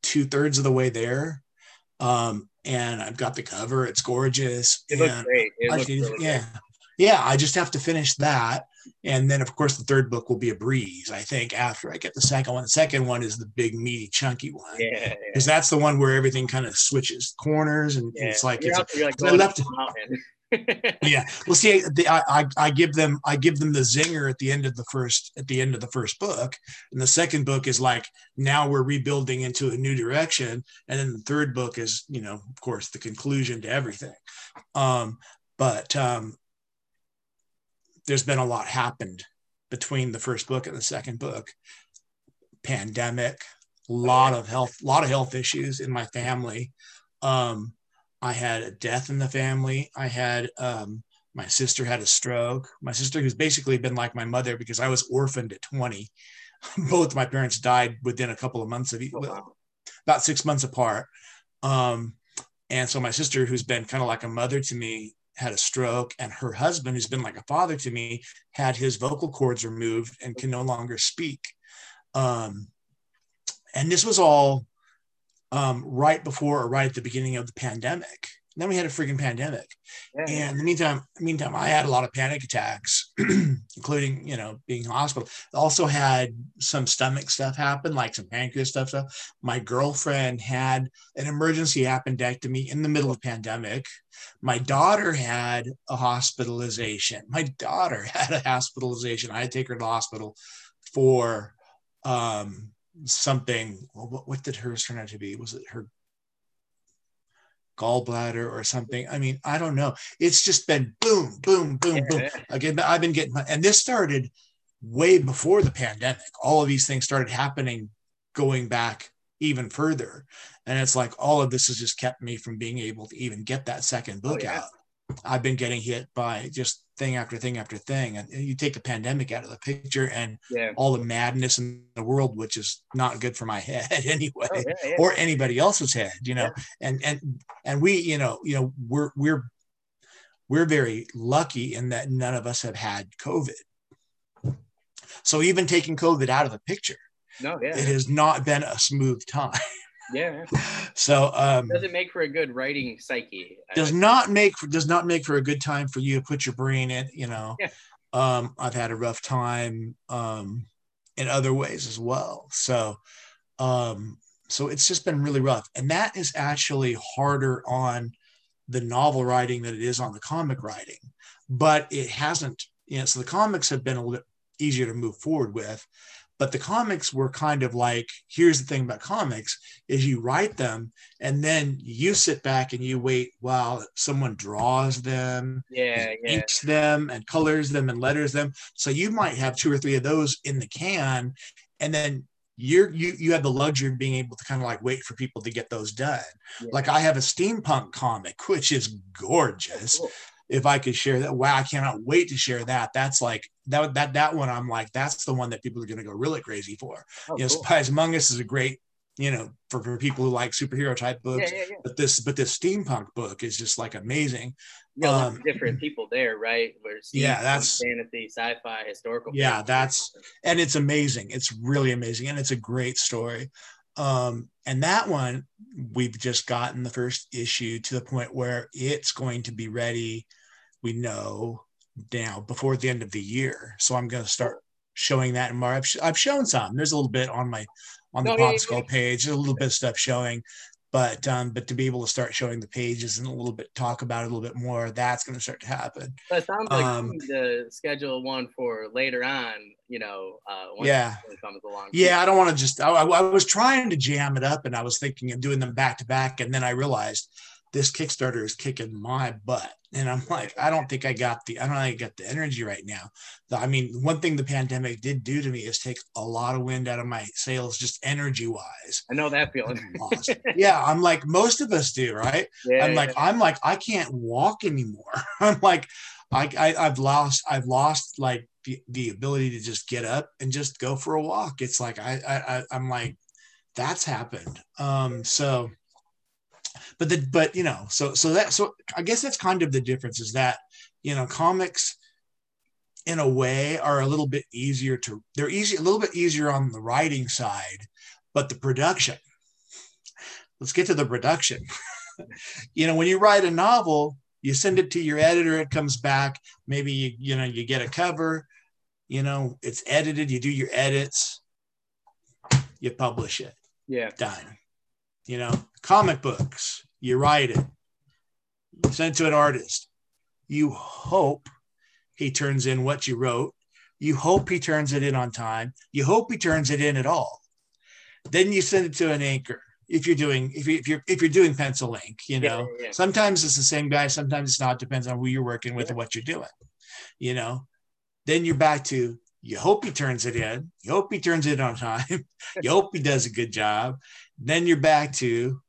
two thirds of the way there. Um, and I've got the cover, it's gorgeous. It looks great. It looks really yeah. Yeah, I just have to finish that. And then, of course, the third book will be a breeze, I think, after I get the second one. The second one is the big, meaty, chunky one. Yeah, yeah. because that's the one where everything kind of switches corners and yeah. it's like you're it's you're like I left up the mountain. yeah well see the, I, I i give them i give them the zinger at the end of the first at the end of the first book and the second book is like now we're rebuilding into a new direction and then the third book is you know of course the conclusion to everything um but um there's been a lot happened between the first book and the second book pandemic a lot of health a lot of health issues in my family Um, I had a death in the family. I had um, my sister had a stroke. My sister, who's basically been like my mother because I was orphaned at 20. Both my parents died within a couple of months of each, oh, about six months apart. Um, and so my sister, who's been kind of like a mother to me, had a stroke, and her husband, who's been like a father to me, had his vocal cords removed and can no longer speak. Um, and this was all um, right before or right at the beginning of the pandemic. Then we had a freaking pandemic. Yeah. And in the meantime, meantime, I had a lot of panic attacks, including, you know, being in hospital. Also had some stomach stuff happen, like some pancreas stuff. stuff. My girlfriend had an emergency appendectomy in the middle of pandemic. My daughter had a hospitalization. My daughter had a hospitalization. I had to take her to the hospital for um, something. What, what did hers turn out to be? Was it her gallbladder or something. I mean, I don't know. It's just been boom, boom, boom, boom. Again, I've been getting my, and this started way before the pandemic. All of these things started happening going back even further. And it's like all of this has just kept me from being able to even get that second oh, book oh, yeah. out. I've been getting hit by just thing after thing after thing. And you take the pandemic out of the picture and yeah. all the madness in the world, which is not good for my head anyway, oh, yeah, yeah. or anybody else's head, you know. And and and we, you know, you know, we're we're we're very lucky in that none of us have had COVID. So even taking COVID out of the picture, no, yeah. it has not been a smooth time. Yeah. So um doesn't make for a good writing psyche. Does not make for does not make for a good time for you to put your brain in, you know. Yeah. Um I've had a rough time um in other ways as well. So um so it's just been really rough. And that is actually harder on the novel writing than it is on the comic writing. But it hasn't, you know, so the comics have been a little bit easier to move forward with but the comics were kind of like here's the thing about comics is you write them and then you sit back and you wait while someone draws them yeah, yeah. inks them and colors them and letters them so you might have two or three of those in the can and then you're you you have the luxury of being able to kind of like wait for people to get those done yeah. like i have a steampunk comic which is gorgeous oh, cool if I could share that, wow, I cannot wait to share that. That's like that that that one. I'm like, that's the one that people are going to go really crazy for. Oh, you know, cool. SPIs Among Us is a great, you know, for, for people who like superhero type books. Yeah, yeah, yeah. But this but this steampunk book is just like amazing. Yeah, um, different people there, right? Where yeah, that's fantasy, sci-fi, historical. Yeah, that's and it's amazing. It's really amazing, and it's a great story. Um, and that one, we've just gotten the first issue to the point where it's going to be ready. We know now before the end of the year. So I'm going to start showing that in March. I've, sh- I've shown some. There's a little bit on my on the oh, Pop Skull page. There's a little bit of stuff showing, but um, but to be able to start showing the pages and a little bit talk about it a little bit more, that's going to start to happen. But it sounds like um, the schedule one for later on. You know, uh, yeah, comes along. Yeah, I don't want to just. I, I was trying to jam it up, and I was thinking of doing them back to back, and then I realized this Kickstarter is kicking my butt. And I'm like, I don't think I got the, I don't think I got the energy right now. I mean, one thing the pandemic did do to me is take a lot of wind out of my sails, just energy wise. I know that feeling. yeah. I'm like, most of us do, right? Yeah, I'm like, yeah. I'm like, I can't walk anymore. I'm like, I, I I've lost, I've lost like the, the ability to just get up and just go for a walk. It's like, I, I, I'm like, that's happened. Um, so, but the but you know so so that so i guess that's kind of the difference is that you know comics in a way are a little bit easier to they're easy a little bit easier on the writing side but the production let's get to the production. You know when you write a novel you send it to your editor it comes back maybe you you know you get a cover you know it's edited you do your edits you publish it. Yeah. Done you know, comic books, you write it, send it to an artist. You hope he turns in what you wrote. You hope he turns it in on time. You hope he turns it in at all. Then you send it to an inker. If you're doing if, you, if you're if you're doing pencil ink, you know, yeah, yeah. sometimes it's the same guy, sometimes it's not. Depends on who you're working with yeah. and what you're doing. You know, then you're back to you hope he turns it in. You hope he turns it on time. you hope he does a good job. Then you're back to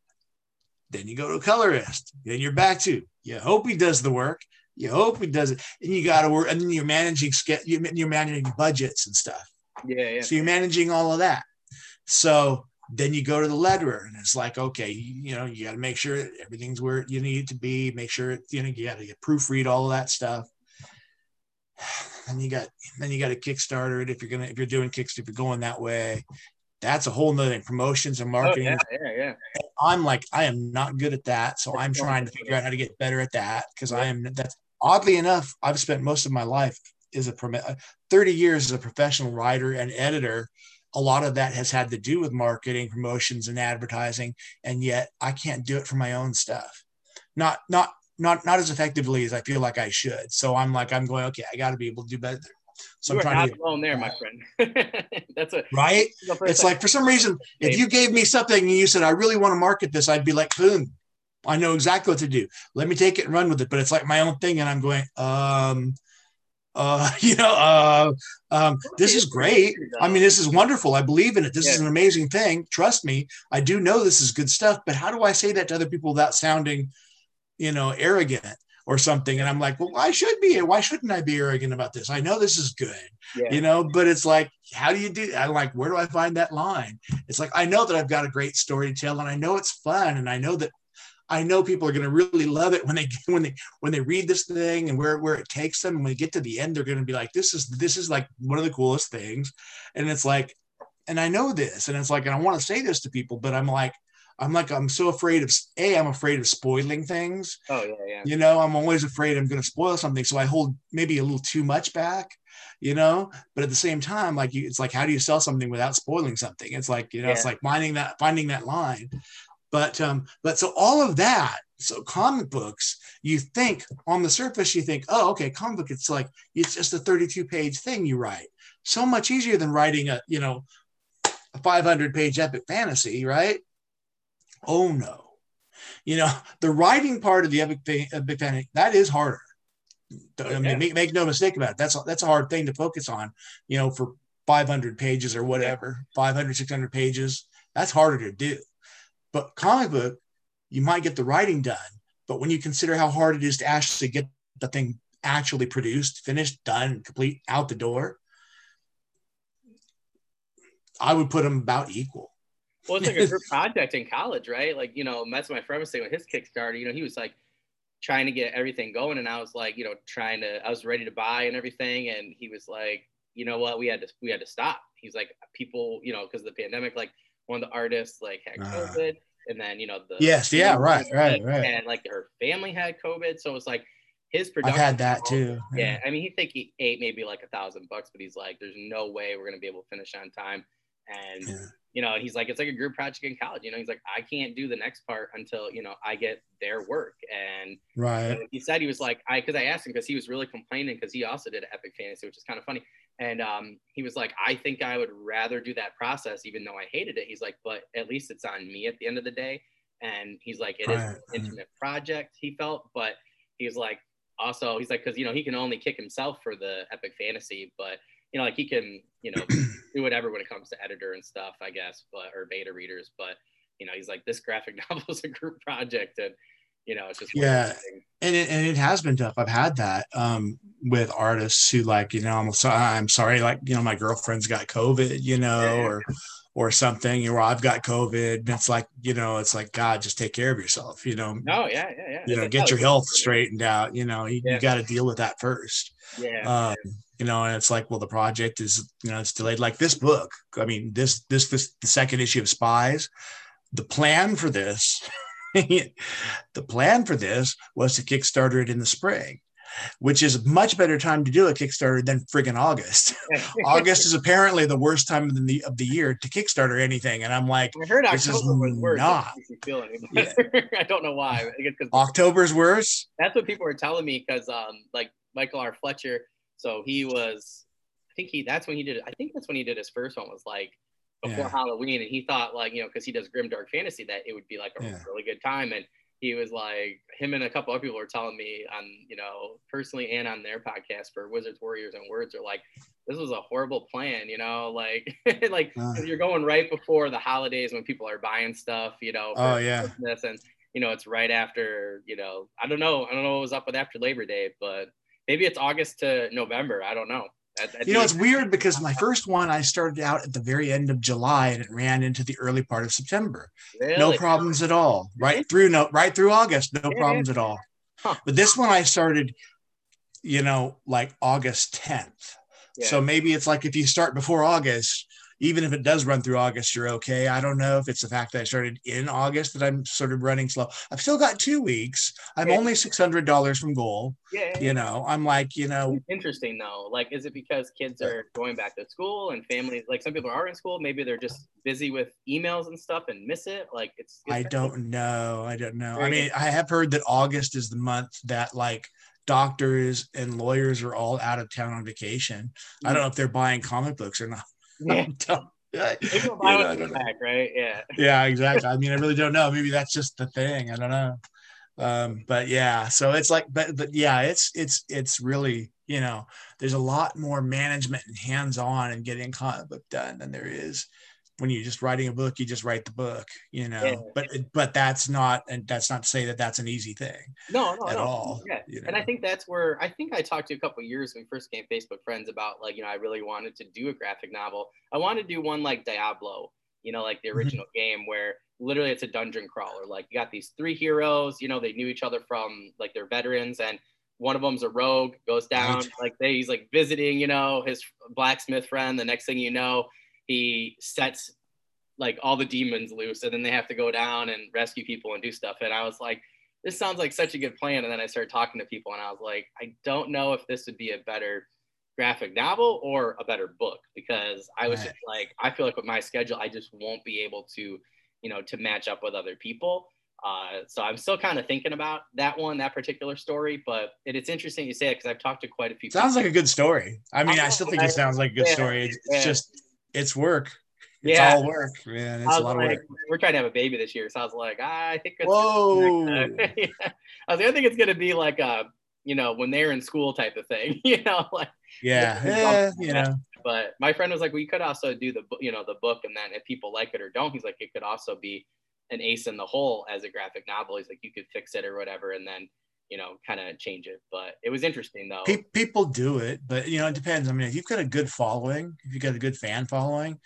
Then you go to a colorist. Then you're back to you hope he does the work. You hope he does it, and you got to work. And then you're managing you're managing budgets and stuff. Yeah, yeah. So you're managing all of that. So then you go to the letterer and it's like okay you, you know you got to make sure everything's where you need it to be make sure you know you got to get proofread all of that stuff and you got then you got to kickstarter it if you're gonna if you're doing Kickstarter, if you're going that way that's a whole nother thing. promotions and marketing oh, yeah, yeah, yeah. i'm like i am not good at that so i'm trying to figure out how to get better at that because i am that's oddly enough i've spent most of my life as a uh, 30 years as a professional writer and editor. A lot of that has had to do with marketing promotions and advertising and yet i can't do it for my own stuff. Not not not not as effectively as i feel like i should. So i'm like i'm going okay i got to be able to do better so you i'm trying not to alone there my friend that's a right it's like for some reason if you gave me something and you said i really want to market this i'd be like boom i know exactly what to do let me take it and run with it but it's like my own thing and i'm going um uh, you know, uh, um, this is great. I mean, this is wonderful. I believe in it. This yeah. is an amazing thing. Trust me. I do know this is good stuff. But how do I say that to other people without sounding, you know, arrogant or something? And I'm like, well, I should be. Why shouldn't I be arrogant about this? I know this is good, yeah. you know. But it's like, how do you do? I'm like, where do I find that line? It's like I know that I've got a great story to tell, and I know it's fun, and I know that I know people are going to really love it when they when they when they read this thing and where where it takes them. And when they get to the end, they're going to be like, "This is this is like one of the coolest things," and it's like, and I know this, and it's like, and I want to say this to people, but I'm like, I'm like, I'm so afraid of a. I'm afraid of spoiling things. Oh yeah, yeah. You know, I'm always afraid I'm going to spoil something, so I hold maybe a little too much back. You know, but at the same time, like you, it's like, how do you sell something without spoiling something? It's like you know, yeah. it's like finding that finding that line. But um, but so all of that, so comic books, you think on the surface, you think, oh, okay, comic book, it's like it's just a 32 page thing you write. So much easier than writing a, you know, a 500 page epic fantasy, right? Oh no. You know, the writing part of the epic, epic fantasy, that is harder. I mean, make, make no mistake about it. That's that's a hard thing to focus on, you know, for 500 pages or whatever, 500, 600 pages. That's harder to do. But comic book, you might get the writing done, but when you consider how hard it is to actually get the thing actually produced, finished, done, complete, out the door, I would put them about equal. Well, it's like a group project in college, right? Like, you know, that's my friend was saying with his Kickstarter, you know, he was like trying to get everything going. And I was like, you know, trying to, I was ready to buy and everything. And he was like, you know what, we had to, we had to stop. He's like, people, you know, because of the pandemic, like one of the artists like had ah. COVID, uh, and then you know the yes, yeah, right, right, right, and like her family had COVID, so it was like his production. I've had that too. Yeah. yeah, I mean, he think he ate maybe like a thousand bucks, but he's like, there's no way we're gonna be able to finish on time, and. Yeah. You know, he's like, it's like a group project in college. You know, he's like, I can't do the next part until you know I get their work. And right, he said he was like, I because I asked him because he was really complaining because he also did Epic Fantasy, which is kind of funny. And um, he was like, I think I would rather do that process, even though I hated it. He's like, but at least it's on me at the end of the day. And he's like, it is an intimate project, he felt, but he's like, also, he's like, because, you know, he can only kick himself for the epic fantasy, but, you know, like he can, you know, do whatever when it comes to editor and stuff, I guess, but, or beta readers. But, you know, he's like, this graphic novel is a group project. And, you know it's just yeah and it, and it has been tough i've had that um, with artists who like you know i'm, I'm sorry like you know my girlfriend's got covid you know yeah. or or something or i've got covid and it's like you know it's like god just take care of yourself you know no yeah yeah yeah you know get your health straightened out you know you, yeah. you got to deal with that first yeah, um, you know and it's like well the project is you know it's delayed like this book i mean this this this the second issue of spies the plan for this the plan for this was to Kickstarter it in the spring, which is a much better time to do a Kickstarter than friggin' August. August is apparently the worst time of the of the year to Kickstarter anything, and I'm like, I heard October was worse. Not. Yeah. I don't know why. October's worse. That's what people were telling me because, um, like Michael R. Fletcher. So he was, I think he. That's when he did. I think that's when he did his first one. Was like before yeah. Halloween, and he thought like you know because he does grim dark fantasy that it would be like a yeah. really good time, and he was like him and a couple other people were telling me on you know personally and on their podcast for Wizards Warriors and Words are like this was a horrible plan, you know, like like uh, you're going right before the holidays when people are buying stuff, you know, oh yeah, Christmas and you know, it's right after, you know, I don't know. I don't know what was up with after Labor Day, but maybe it's August to November. I don't know. you know, it's weird because my first one I started out at the very end of July and it ran into the early part of September. Really? No problems at all. Right through no right through August, no problems at all. Huh. But this one I started, you know, like August 10th. Yeah. So maybe it's like if you start before August, even if it does run through August, you're okay. I don't know if it's the fact that I started in August that I'm sort of running slow. I've still got two weeks. I'm yeah. only six hundred dollars from goal. Yeah, you know, I'm like, you know, interesting though. Like, is it because kids are going back to school and families? Like, some people are in school. Maybe they're just busy with emails and stuff and miss it. Like, it's. it's I don't know. I don't know. I mean, I have heard that August is the month that like doctors and lawyers are all out of town on vacation. I don't mm. know if they're buying comic books or not. Yeah. I, you know, back, right? Yeah. Yeah, exactly. I mean, I really don't know. Maybe that's just the thing. I don't know. Um, but yeah, so it's like, but but yeah, it's it's it's really you know, there's a lot more management and hands-on and getting comic book done than there is when you're just writing a book you just write the book you know yeah. but but that's not and that's not to say that that's an easy thing no no at no. all yeah you know? and i think that's where i think i talked to a couple years when we first became facebook friends about like you know i really wanted to do a graphic novel i wanted to do one like diablo you know like the mm-hmm. original mm-hmm. game where literally it's a dungeon crawler like you got these three heroes you know they knew each other from like they're veterans and one of them's a rogue goes down right. like they, he's like visiting you know his blacksmith friend the next thing you know he sets like all the demons loose and then they have to go down and rescue people and do stuff and i was like this sounds like such a good plan and then i started talking to people and i was like i don't know if this would be a better graphic novel or a better book because i was right. just like i feel like with my schedule i just won't be able to you know to match up with other people uh, so i'm still kind of thinking about that one that particular story but it, it's interesting you say it because i've talked to quite a few sounds people. like a good story i mean i, I still think I, it sounds like a good yeah, story it's, yeah. just it's work. It's yeah. all work, man. It's a lot like, of work. We're trying to have a baby this year, so I was like, ah, I think. It's Whoa. yeah. I was like, I think it's gonna be like a, you know, when they're in school type of thing, you know, like. Yeah. yeah you know. But my friend was like, we could also do the, you know, the book, and then if people like it or don't, he's like, it could also be an ace in the hole as a graphic novel. He's like, you could fix it or whatever, and then you know, kind of change it. But it was interesting though. People do it, but you know, it depends. I mean, if you've got a good following, if you've got a good fan following,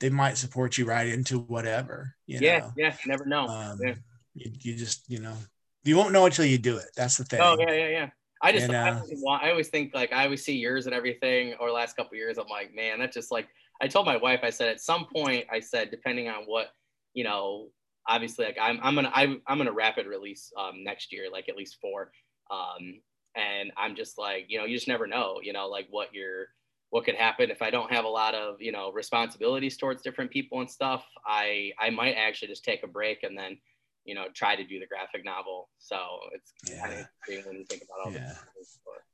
they might support you right into whatever. You yeah, know? yeah, yeah, never know. Um, yeah. you, you, just, you know, you won't know until you do it. That's the thing. Oh yeah, yeah, yeah. I just, and, uh, I, I always think like I always see yours and everything, or last couple years. I'm like, man, that's just like I told my wife. I said at some point, I said depending on what you know obviously like I'm, I'm gonna I, am gonna rapid release um, next year like at least four. Um, and I'm just like you know you just never know you know like what you're what could happen. If I don't have a lot of you know responsibilities towards different people and stuff I I might actually just take a break and then you know try to do the graphic novel. So it's yeah. kind of when you think about all yeah.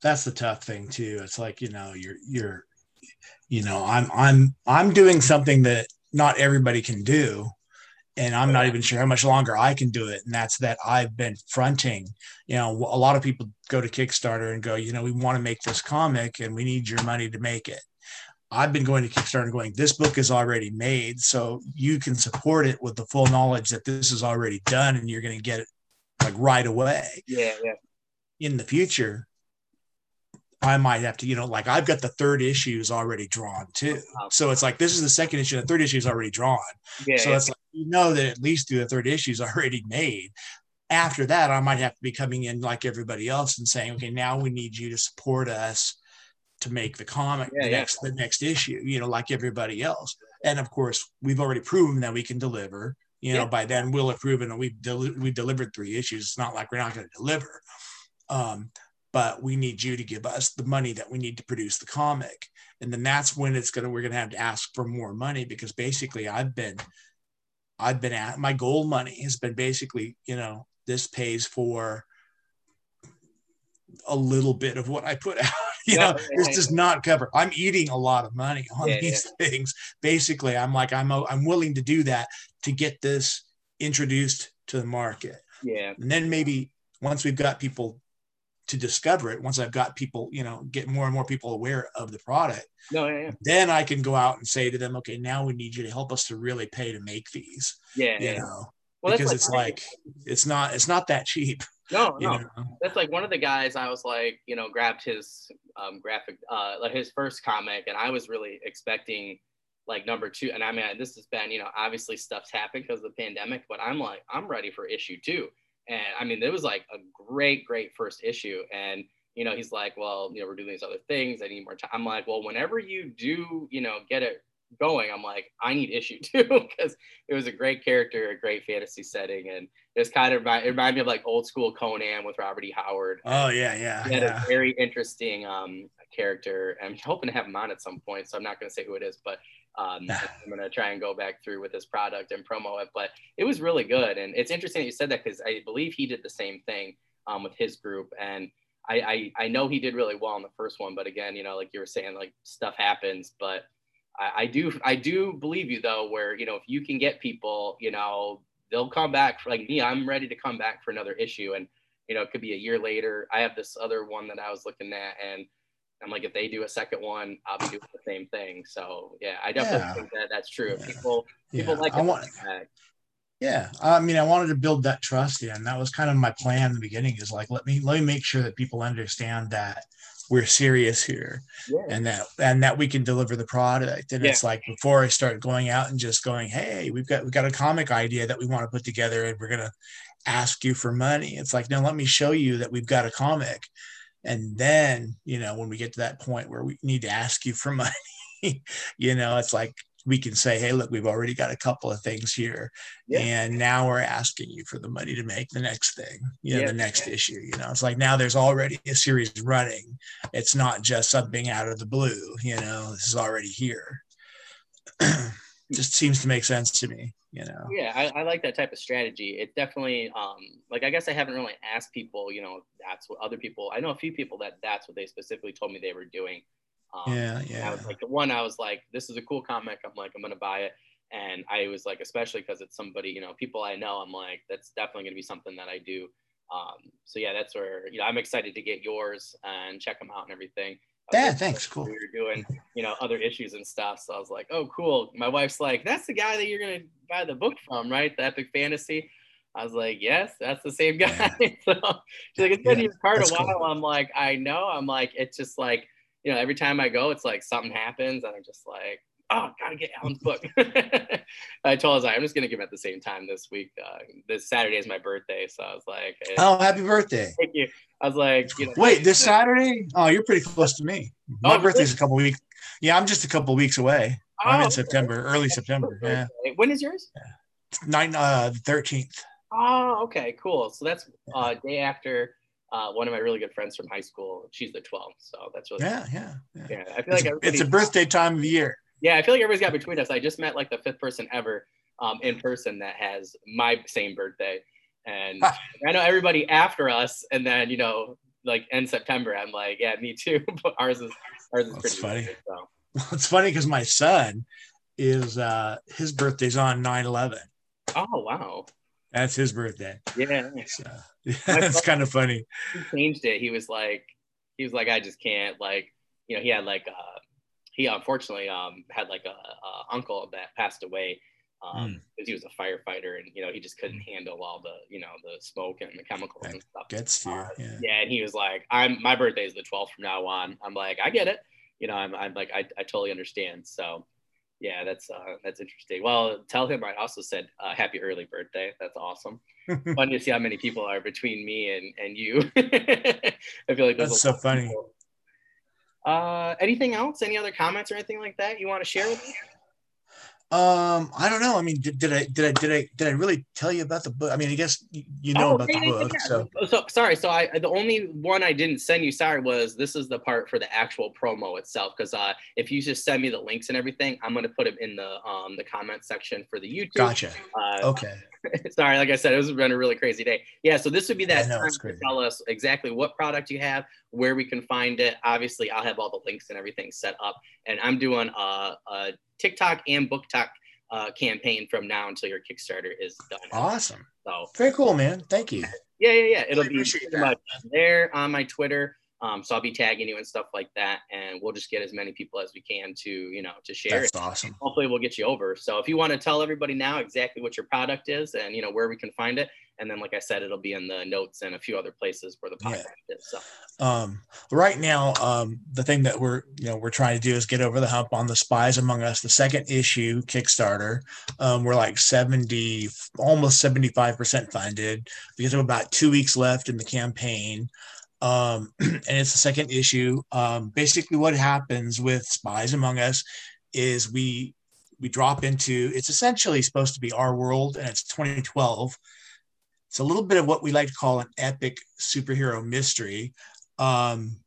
that's the tough thing too. It's like you know you're you're you know I'm I'm I'm doing something that not everybody can do and I'm not even sure how much longer I can do it. And that's that I've been fronting. You know, a lot of people go to Kickstarter and go, you know, we want to make this comic and we need your money to make it. I've been going to Kickstarter and going, this book is already made. So you can support it with the full knowledge that this is already done and you're going to get it like right away. Yeah. Yeah. In the future, I might have to, you know, like I've got the third issues already drawn too. So it's like this is the second issue, the third issue is already drawn. Yeah, so it's like you know that at least through the third issue is already made. After that, I might have to be coming in like everybody else and saying, okay, now we need you to support us to make the comic yeah, the yeah. next the next issue, you know, like everybody else. And of course, we've already proven that we can deliver. You know, by then we'll have proven that we've del- we delivered three issues. It's not like we're not going to deliver. Um, but we need you to give us the money that we need to produce the comic and then that's when it's gonna we're gonna have to ask for more money because basically i've been i've been at my goal money has been basically you know this pays for a little bit of what i put out you know this does not cover i'm eating a lot of money on yeah, these yeah. things. Basically i'm like i'm i'm willing to do that to get this introduced to the market. Yeah. And then maybe once we've got people to discover it once I've got people, you know, get more and more people aware of the product. No, yeah, yeah. Then I can go out and say to them, okay, now we need you to help us to really pay to make these. Yeah. You yeah. know, well, because it's like it's not it's not that cheap. No, no, know? that's like one of the guys. I was like, you know, grabbed his um, graphic, uh, like his first comic, and I was really expecting like number two. And I mean, this has been, you know, obviously stuff's happened because of the pandemic, but I'm like, I'm ready for issue two. And I mean, it was like a great, great first issue. And you know, he's like, well, you know, we're doing these other things. I need more time. I'm like, well, whenever you do, you know, get it going, I'm like, I need issue two because it was a great character, a great fantasy setting, and it's kind of it reminded me of like old school Conan with Robert E. Howard. Oh yeah, yeah. He had yeah. a very interesting um, character. I'm hoping to have him on at some point, so I'm not going to say who it is, but um, I'm going to try and go back through with this product and promo it. But it was really good, and it's interesting that you said that because I believe he did the same thing um, with his group, and I, I I know he did really well in the first one, but again, you know, like you were saying, like stuff happens, but I, I do I do believe you though, where you know if you can get people, you know, they'll come back. For, like me, I'm ready to come back for another issue, and you know, it could be a year later. I have this other one that I was looking at, and I'm like, if they do a second one, I'll be doing the same thing. So yeah, I definitely yeah. think that that's true. Yeah. People people like I want. Yeah, I mean, I wanted to build that trust in. That was kind of my plan in the beginning. Is like, let me let me make sure that people understand that we're serious here yeah. and that and that we can deliver the product and yeah. it's like before i start going out and just going hey we've got we've got a comic idea that we want to put together and we're going to ask you for money it's like no let me show you that we've got a comic and then you know when we get to that point where we need to ask you for money you know it's like we can say, hey, look, we've already got a couple of things here. Yeah. And now we're asking you for the money to make the next thing, you know, yeah. the next yeah. issue. You know, it's like now there's already a series running. It's not just something out of the blue, you know, this is already here. just seems to make sense to me, you know. Yeah, I, I like that type of strategy. It definitely um like I guess I haven't really asked people, you know, that's what other people I know a few people that that's what they specifically told me they were doing um, yeah, yeah. I was like the one. I was like, this is a cool comic. I'm like, I'm gonna buy it. And I was like, especially because it's somebody, you know, people I know. I'm like, that's definitely gonna be something that I do. Um, so yeah, that's where you know I'm excited to get yours and check them out and everything. Yeah, thanks. Cool. We were doing, you know, other issues and stuff. So I was like, oh, cool. My wife's like, that's the guy that you're gonna buy the book from, right? The Epic Fantasy. I was like, yes, that's the same guy. so she's like, it's been yeah, in your cart a while. Cool. I'm like, I know. I'm like, it's just like you know, every time I go, it's like something happens, and I'm just like, oh, gotta get Alin's book. I told us I'm just gonna give him at the same time this week. Uh, this Saturday is my birthday, so I was like, hey, oh, happy birthday! Thank you. I was like, you know, wait, this Saturday? Oh, you're pretty close to me. My oh, birthday's a couple weeks. Yeah, I'm just a couple weeks away. Oh, I'm in okay. September, early September. Yeah. When is yours? Nine uh thirteenth. Oh, okay, cool. So that's uh day after uh, one of my really good friends from high school. She's the 12th, so that's really yeah, yeah, yeah. yeah I feel it's like a, it's a birthday time of the year. Yeah, I feel like everybody's got between us. I just met like the fifth person ever um, in person that has my same birthday, and I know everybody after us, and then you know like in September, I'm like, yeah, me too. but ours is ours is That's pretty funny. Good, so. It's funny because my son is uh his birthday's on 9-11. Oh wow. That's his birthday. Yeah. So, yeah that's kind of funny. He changed it. He was like, he was like, I just can't. Like, you know, he had like, uh, he unfortunately um, had like a, a uncle that passed away um, mm. because he was a firefighter and you know he just couldn't mm. handle all the you know the smoke and the chemicals that and stuff. Gets you, uh, yeah. yeah. And he was like, "I'm my birthday is the 12th from now on." I'm like, "I get it," you know. I'm, I'm like, I, I totally understand. So yeah, that's uh, that's interesting. Well, tell him I also said uh, happy early birthday. That's awesome. Fun to see how many people are between me and and you. I feel like that's so funny. Uh, anything else? Any other comments or anything like that you want to share with me? Um, I don't know. I mean, did, did I did I did I did I really tell you about the book? I mean, I guess you know oh, about yeah, the book. Yeah. So. so sorry. So I the only one I didn't send you, sorry, was this is the part for the actual promo itself. Because uh, if you just send me the links and everything, I'm gonna put them in the um the comment section for the YouTube. Gotcha. Uh, okay. sorry, like I said, it was been a really crazy day. Yeah. So this would be that time to tell us exactly what product you have, where we can find it. Obviously, I'll have all the links and everything set up, and I'm doing a, a TikTok and BookTok uh, campaign from now until your Kickstarter is done. Awesome. So very cool, man. Thank you. Yeah, yeah, yeah. It'll be pretty much there on my Twitter. Um, so I'll be tagging you and stuff like that, and we'll just get as many people as we can to you know to share. That's it. awesome. Hopefully, we'll get you over. So if you want to tell everybody now exactly what your product is and you know where we can find it, and then like I said, it'll be in the notes and a few other places where the podcast yeah. is. So. Um, right now, um, the thing that we're you know we're trying to do is get over the hump on the SPIs Among Us, the second issue Kickstarter. Um, we're like seventy, almost seventy five percent funded because of about two weeks left in the campaign um, and it's the second issue. Um, basically, what happens with SPIs Among Us is we we drop into it's essentially supposed to be our world, and it's 2012. It's a little bit of what we like to call an epic superhero mystery. Um,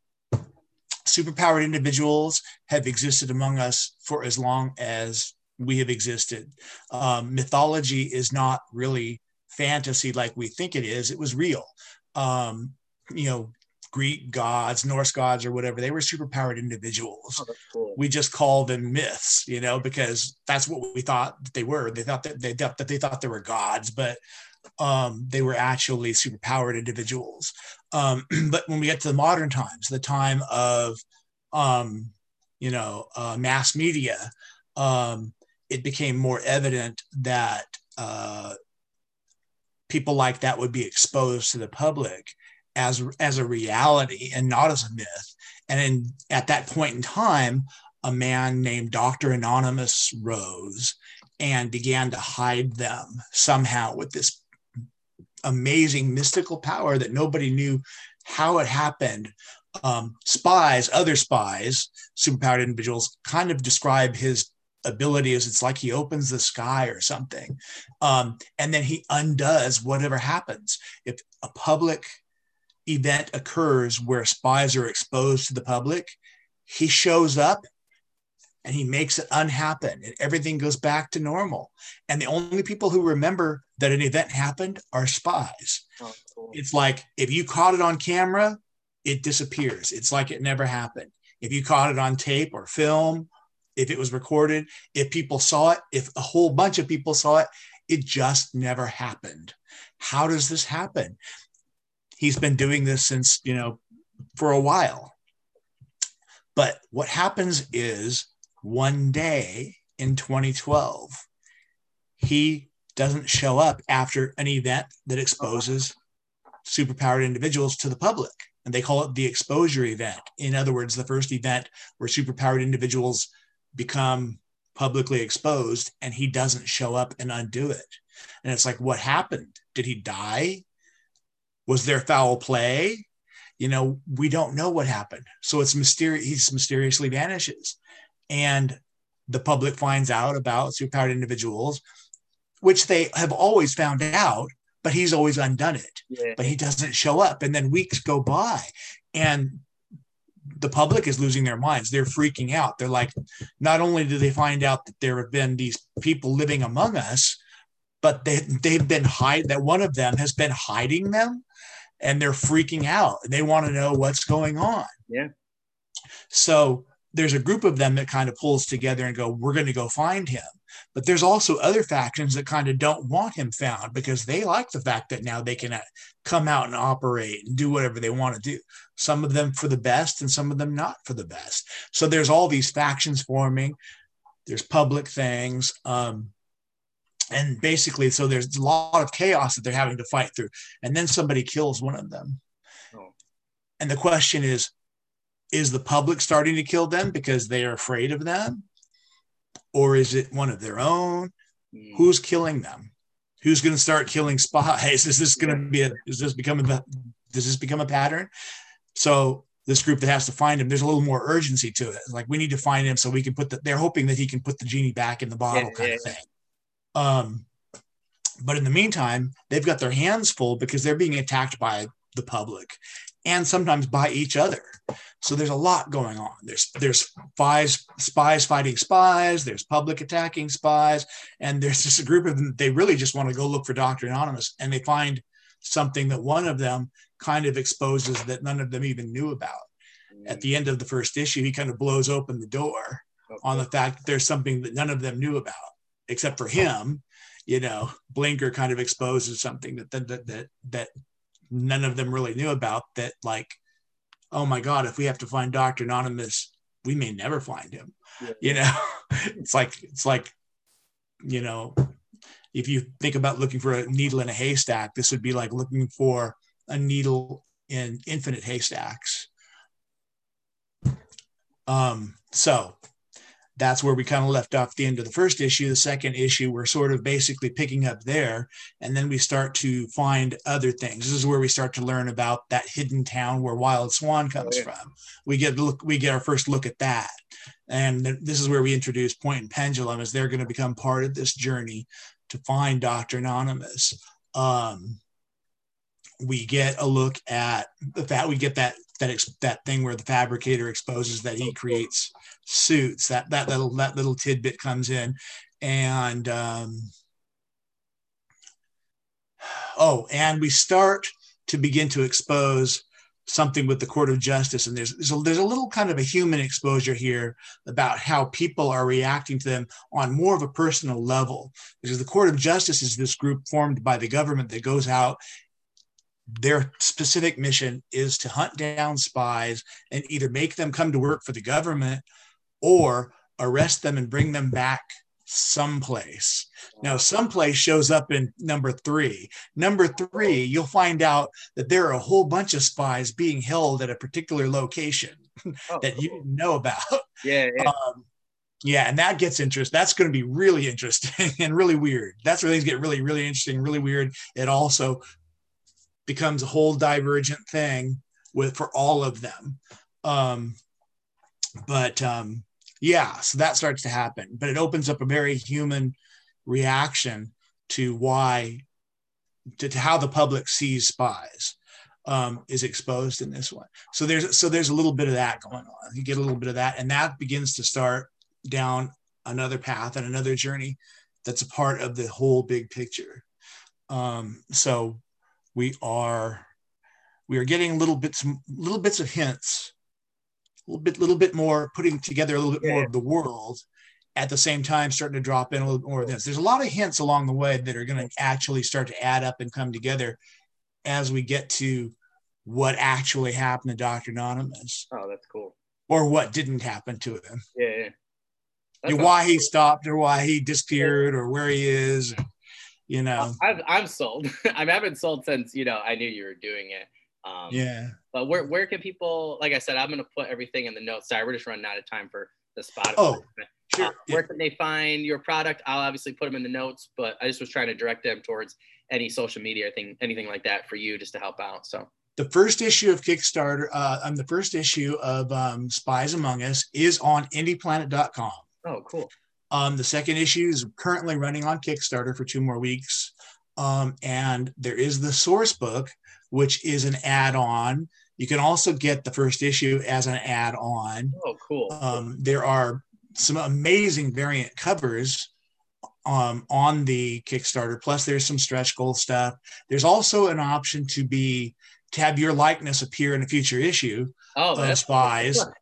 superpowered individuals have existed among us for as long as we have existed. Um, mythology is not really fantasy like we think it is. It was real. Um, you know, Greek gods, Norse gods, or whatever. They were superpowered individuals. Oh, cool. We just call them myths, you know, because that's what we thought they were. They thought that they thought that they thought they were gods, but um, they were actually superpowered individuals. Um, but when we get to the modern times, the time of um, you know uh, mass media, um, it became more evident that uh, people like that would be exposed to the public as as a reality and not as a myth. And in, at that point in time, a man named Dr. Anonymous rose and began to hide them somehow with this amazing mystical power that nobody knew how it happened. Um, spies, other spies, superpowered individuals, kind of describe his ability as it's like he opens the sky or something. Um, and then he undoes whatever happens. If a public event occurs where spies are exposed to the public, he shows up and he makes it unhappen and everything goes back to normal. And the only people who remember that an event happened are spies. Oh, cool. It's like if you caught it on camera, it disappears. It's like it never happened. If you caught it on tape or film, if it was recorded, if people saw it, if a whole bunch of people saw it, it just never happened. How does this happen? He's been doing this since, you know, for a while. But what happens is one day in 2012, he doesn't show up after an event that exposes superpowered individuals to the public. And they call it the exposure event. In other words, the first event where superpowered individuals become publicly exposed and he doesn't show up and undo it. And it's like, what happened? Did he die? Was there foul play? You know, we don't know what happened. So it's mysterious. He mysteriously vanishes. And the public finds out about superpowered individuals, which they have always found out, but he's always undone it. Yeah. But he doesn't show up. And then weeks go by. And the public is losing their minds. They're freaking out. They're like, not only do they find out that there have been these people living among us, but they they've been hide that one of them has been hiding them and they're freaking out. They want to know what's going on. Yeah. So there's a group of them that kind of pulls together and go, we're going to go find him. But there's also other factions that kind of don't want him found because they like the fact that now they can uh, come out and operate and do whatever they want to do. Some of them for the best and some of them not for the best. So there's all these factions forming. There's public things. Um, and basically so there's a lot of chaos that they're having to fight through. And then somebody kills one of them. Oh. and the question is is the public starting to kill them because they are afraid of them? Or is it one of their own? Mm. who's killing them? Who's going to start killing spies is this going to be a is this becoming a does this become a pattern? So this group that has to find him there's a little more urgency to it. Like we need to find him so we can put the they're hoping that he can put the genie back in the bottle yeah, kind yeah, of thing um, but in the meantime, they've got their hands full because they're being attacked by the public and sometimes by each other. So there's a lot going on. There's there's spies spies fighting spies. There's public attacking spies, and there's just a group of them. They really just want to go look for Doctor Anonymous, and they find something that one of them kind of exposes that none of them even knew about. At the end of the first issue, he kind of blows open the door okay. on the fact that there's something that none of them knew about except for him, you know, Blinker kind of exposes something that that that that none of them really knew about. That like oh my God, if we have to find Dr. Anonymous, we may never find him. Yeah. You know, it's like, it's like, you know, if you think about looking for a needle in a haystack, this would be like looking for a needle in infinite haystacks. Um, so that's where we kind of left off the end of the first issue. The second issue, we're sort of basically picking up there, and then we start to find other things. This is where we start to learn about that hidden town where Wild Swan comes oh, yeah. from. We get look, we get our first look at that, and this is where we introduce Point and Pendulum as they're going to become part of this journey to find Doctor Anonymous. Um, we get a look at the fact we get that that ex- that thing where the fabricator exposes that he creates suits. That that little that little tidbit comes in, and um, oh, and we start to begin to expose something with the court of justice. And there's there's a, there's a little kind of a human exposure here about how people are reacting to them on more of a personal level. Because the court of justice is this group formed by the government that goes out. Their specific mission is to hunt down spies and either make them come to work for the government or arrest them and bring them back someplace. Now, someplace shows up in number three. Number three, you'll find out that there are a whole bunch of spies being held at a particular location oh, that you didn't know about. Yeah. Yeah. Um, yeah, and that gets interest. That's going to be really interesting and really weird. That's where things get really, really interesting, really weird. It also becomes a whole divergent thing with for all of them. Um, but um, yeah, so that starts to happen. But it opens up a very human reaction to why, to, to how the public sees spies. Um, is exposed in this one. So there's so there's a little bit of that going on. You get a little bit of that, and that begins to start down another path and another journey that's a part of the whole big picture. Um, so we are we are getting little bits little bits of hints little bit little bit more putting together a little bit yeah. more of the world at the same time starting to drop in a little bit more of this. There's a lot of hints along the way that are going to actually start to add up and come together as we get to what actually happened to dr anonymous. Oh that's cool. Or what didn't happen to him. Yeah, yeah. why he stopped or why he disappeared or where he is you know. I i'm sold. I mean i've been sold since you know i knew you were doing it um, yeah but where, where can people like i said i'm going to put everything in the notes sorry we're just running out of time for the spot oh sure. Uh, where yeah. can they find your product i'll obviously put them in the notes but i just was trying to direct them towards any social media thing anything like that for you just to help out so the first issue of Kickstarter, uh, um, the first issue of um, SPIs Among Us is on indieplanet.com. Oh, cool. Um, the second issue is currently running on Kickstarter for two more weeks. Um, and there is the source book, which is an add on. You can also get the first issue as an add on. Oh, cool. Um, there are some amazing variant covers um, on the Kickstarter. Plus, there's some stretch goal stuff. There's also an option to be to have your likeness appear in a future issue oh, of Spies. Cool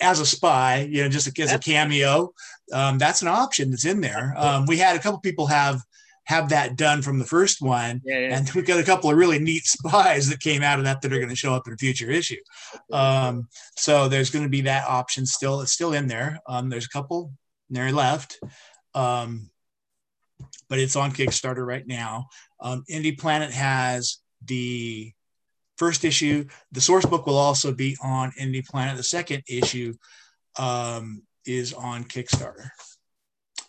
as a spy, you know, just as a cameo. Um, that's an option that's in there. Um, we had a couple people have have that done from the first one, yeah, yeah. and we've got a couple of really neat spies that came out of that that are going to show up in a future issue. Um, so there's going to be that option still. It's still in there. Um, there's a couple there left, um, but it's on Kickstarter right now. Um, Indie Planet has the first issue. The source book will also be on Indie Planet. The second issue um, is on Kickstarter.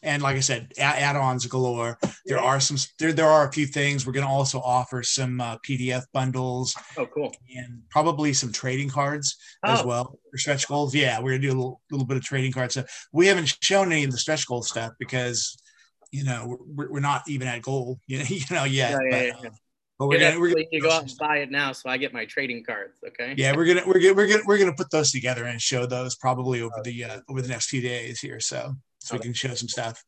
And like I said, add-ons galore. There are some. There, there are a few things. We're going to also offer some uh, PDF bundles. Oh, cool! And probably some trading cards oh. as well for stretch goals. Yeah, we're going to do a little, little bit of trading cards. So we haven't shown any of the stretch goal stuff because you know we're, we're not even at goal. You know, you know yet. Yeah, yeah, but, yeah. Uh, but we're gonna, we're gonna you go out and buy it now, so I get my trading cards. Okay. Yeah, we're gonna we're gonna we're gonna we're gonna put those together and show those probably over the uh, over the next few days here, so so we can show some stuff.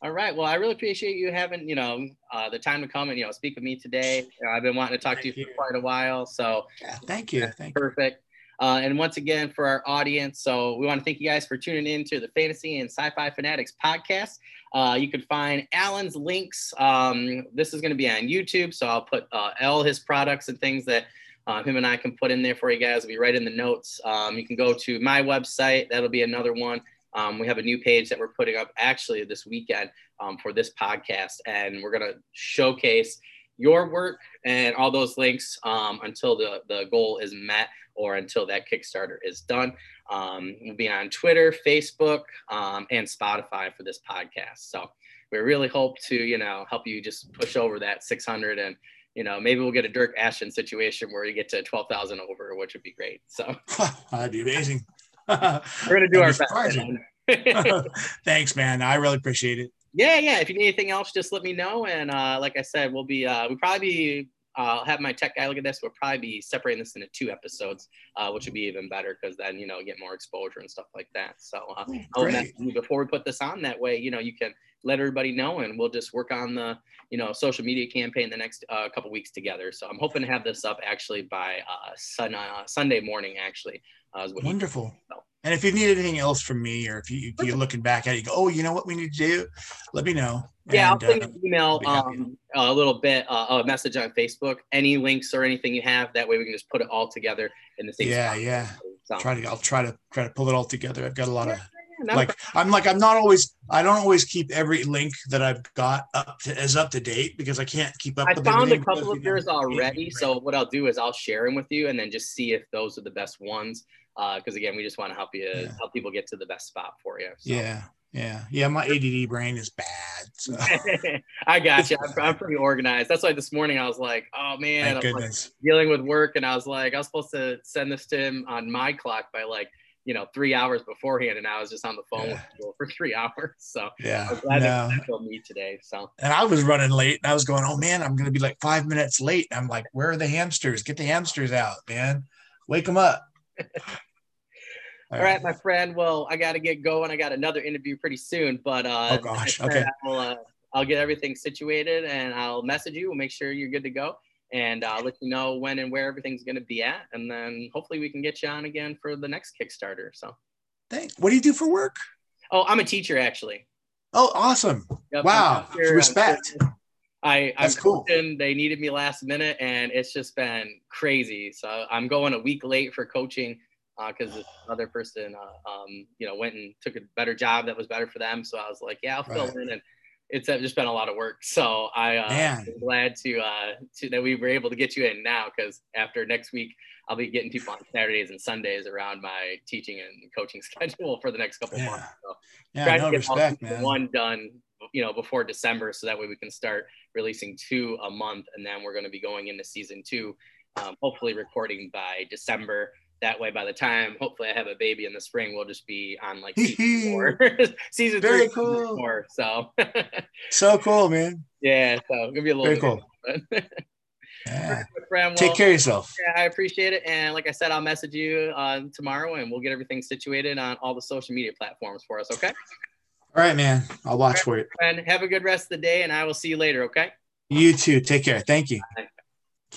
All right. Well, I really appreciate you having you know uh, the time to come and you know speak with me today. You know, I've been wanting to talk thank to you, you, for quite a while, so yeah, thank you. Thank you. perfect. You. Uh, and once again, for our audience, so we want to thank you guys for tuning in to the Fantasy and Sci-Fi Fanatics podcast. Uh, you can find Alin's links. Um, this is going to be on YouTube, so I'll put uh, all his products and things that uh, him and I can put in there for you guys. It'll be right in the notes. Um, you can go to my website. That'll be another one. Um, we have a new page that we're putting up actually this weekend um, for this podcast, and we're going to showcase your work and all those links um, until the, the goal is met or until that Kickstarter is done. Um, we'll be on Twitter, Facebook, um, and Spotify for this podcast. So we really hope to, you know, help you just push over that 600 and, you know, maybe we'll get a Dirk Ashton situation where you get to 12,000 over, which would be great. So that'd be amazing. we're going to do our best. Thanks, man. I really appreciate it. Yeah, yeah. If you need anything else, just let me know. And uh, like I said, we'll be uh, we'll probably be I'll have my tech guy look at this. We'll probably be separating this into two episodes, uh, which would be even better because then you know get more exposure and stuff like that. So uh, oh, before we put this on, that way you know you can let everybody know, and we'll just work on the you know social media campaign the next uh, couple weeks together. So I'm hoping to have this up actually by uh, sun, uh, Sunday morning. Actually, uh, wonderful. So, and if you need anything else from me, or if, you, if you're looking back at it, you go, oh, you know what we need to do, let me know. Yeah, and, I'll send uh, you email um, a little bit, uh, a message on Facebook, any links or anything you have. That way we can just put it all together in the same. Yeah, spot. yeah. So. Try to, I'll try to try to pull it all together. I've got a lot of like I'm like I'm not always I don't always keep every link that I've got up to as up to date because I can't keep up. With it. I found a couple of yours already, so what I'll do is I'll share them with you and then just see if those are the best ones because uh, again, we just want to help you yeah. help people get to the best spot for you. So. Yeah, yeah, yeah. My ADD brain is bad. So. I got you. I'm, I'm, pretty organized. That's why this morning I was like, oh man, goodness. Like dealing with work, and I was like, I was supposed to send this to him on my clock by like you know three hours beforehand, and I was just on the phone yeah. for three hours. So yeah, I'm glad no. that me today. So and I was running late, and I was going, oh man, I'm gonna be like five minutes late. I'm like, where are the hamsters? Get the hamsters out, man. Wake them up. All right, my friend. Well, I got to get going. I got another interview pretty soon, but uh, oh gosh, okay. I'll, uh, I'll get everything situated and I'll message you. We'll make sure you're good to go, and I'll let you know when and where everything's going to be at, and then hopefully we can get you on again for the next Kickstarter. So, thanks. What do you do for work? Oh, I'm a teacher actually. Oh, awesome! Yep, wow, respect. I, I'm That's cool. Coaching. They needed me last minute, and it's just been crazy. So I'm going a week late for coaching because uh, this other person, uh, um, you know, went and took a better job that was better for them. So I was like, yeah, I'll fill right. in, and it's uh, just been a lot of work. So I uh, am glad to uh, to that we were able to get you in now because after next week I'll be getting people on Saturdays and Sundays around my teaching and coaching schedule for the next couple yeah. months. So yeah, no respect, man. One done, you know, before December, so that way we can start releasing two a month, and then we're going to be going into season two, um, hopefully recording by December that way by the time hopefully I have a baby in the spring, we'll just be on like season four, season Very three, cool. season four. So so cool, man. Yeah, so gonna be a little Very cool. yeah. Friend, well, Take care of yourself. Yeah, I appreciate it. And like I said, I'll message you uh, tomorrow and we'll get everything situated on all the social media platforms for us. Okay. All right, man. I'll watch right, for it. And have a good rest of the day and I will see you later. Okay. You too. Take care. Thank you.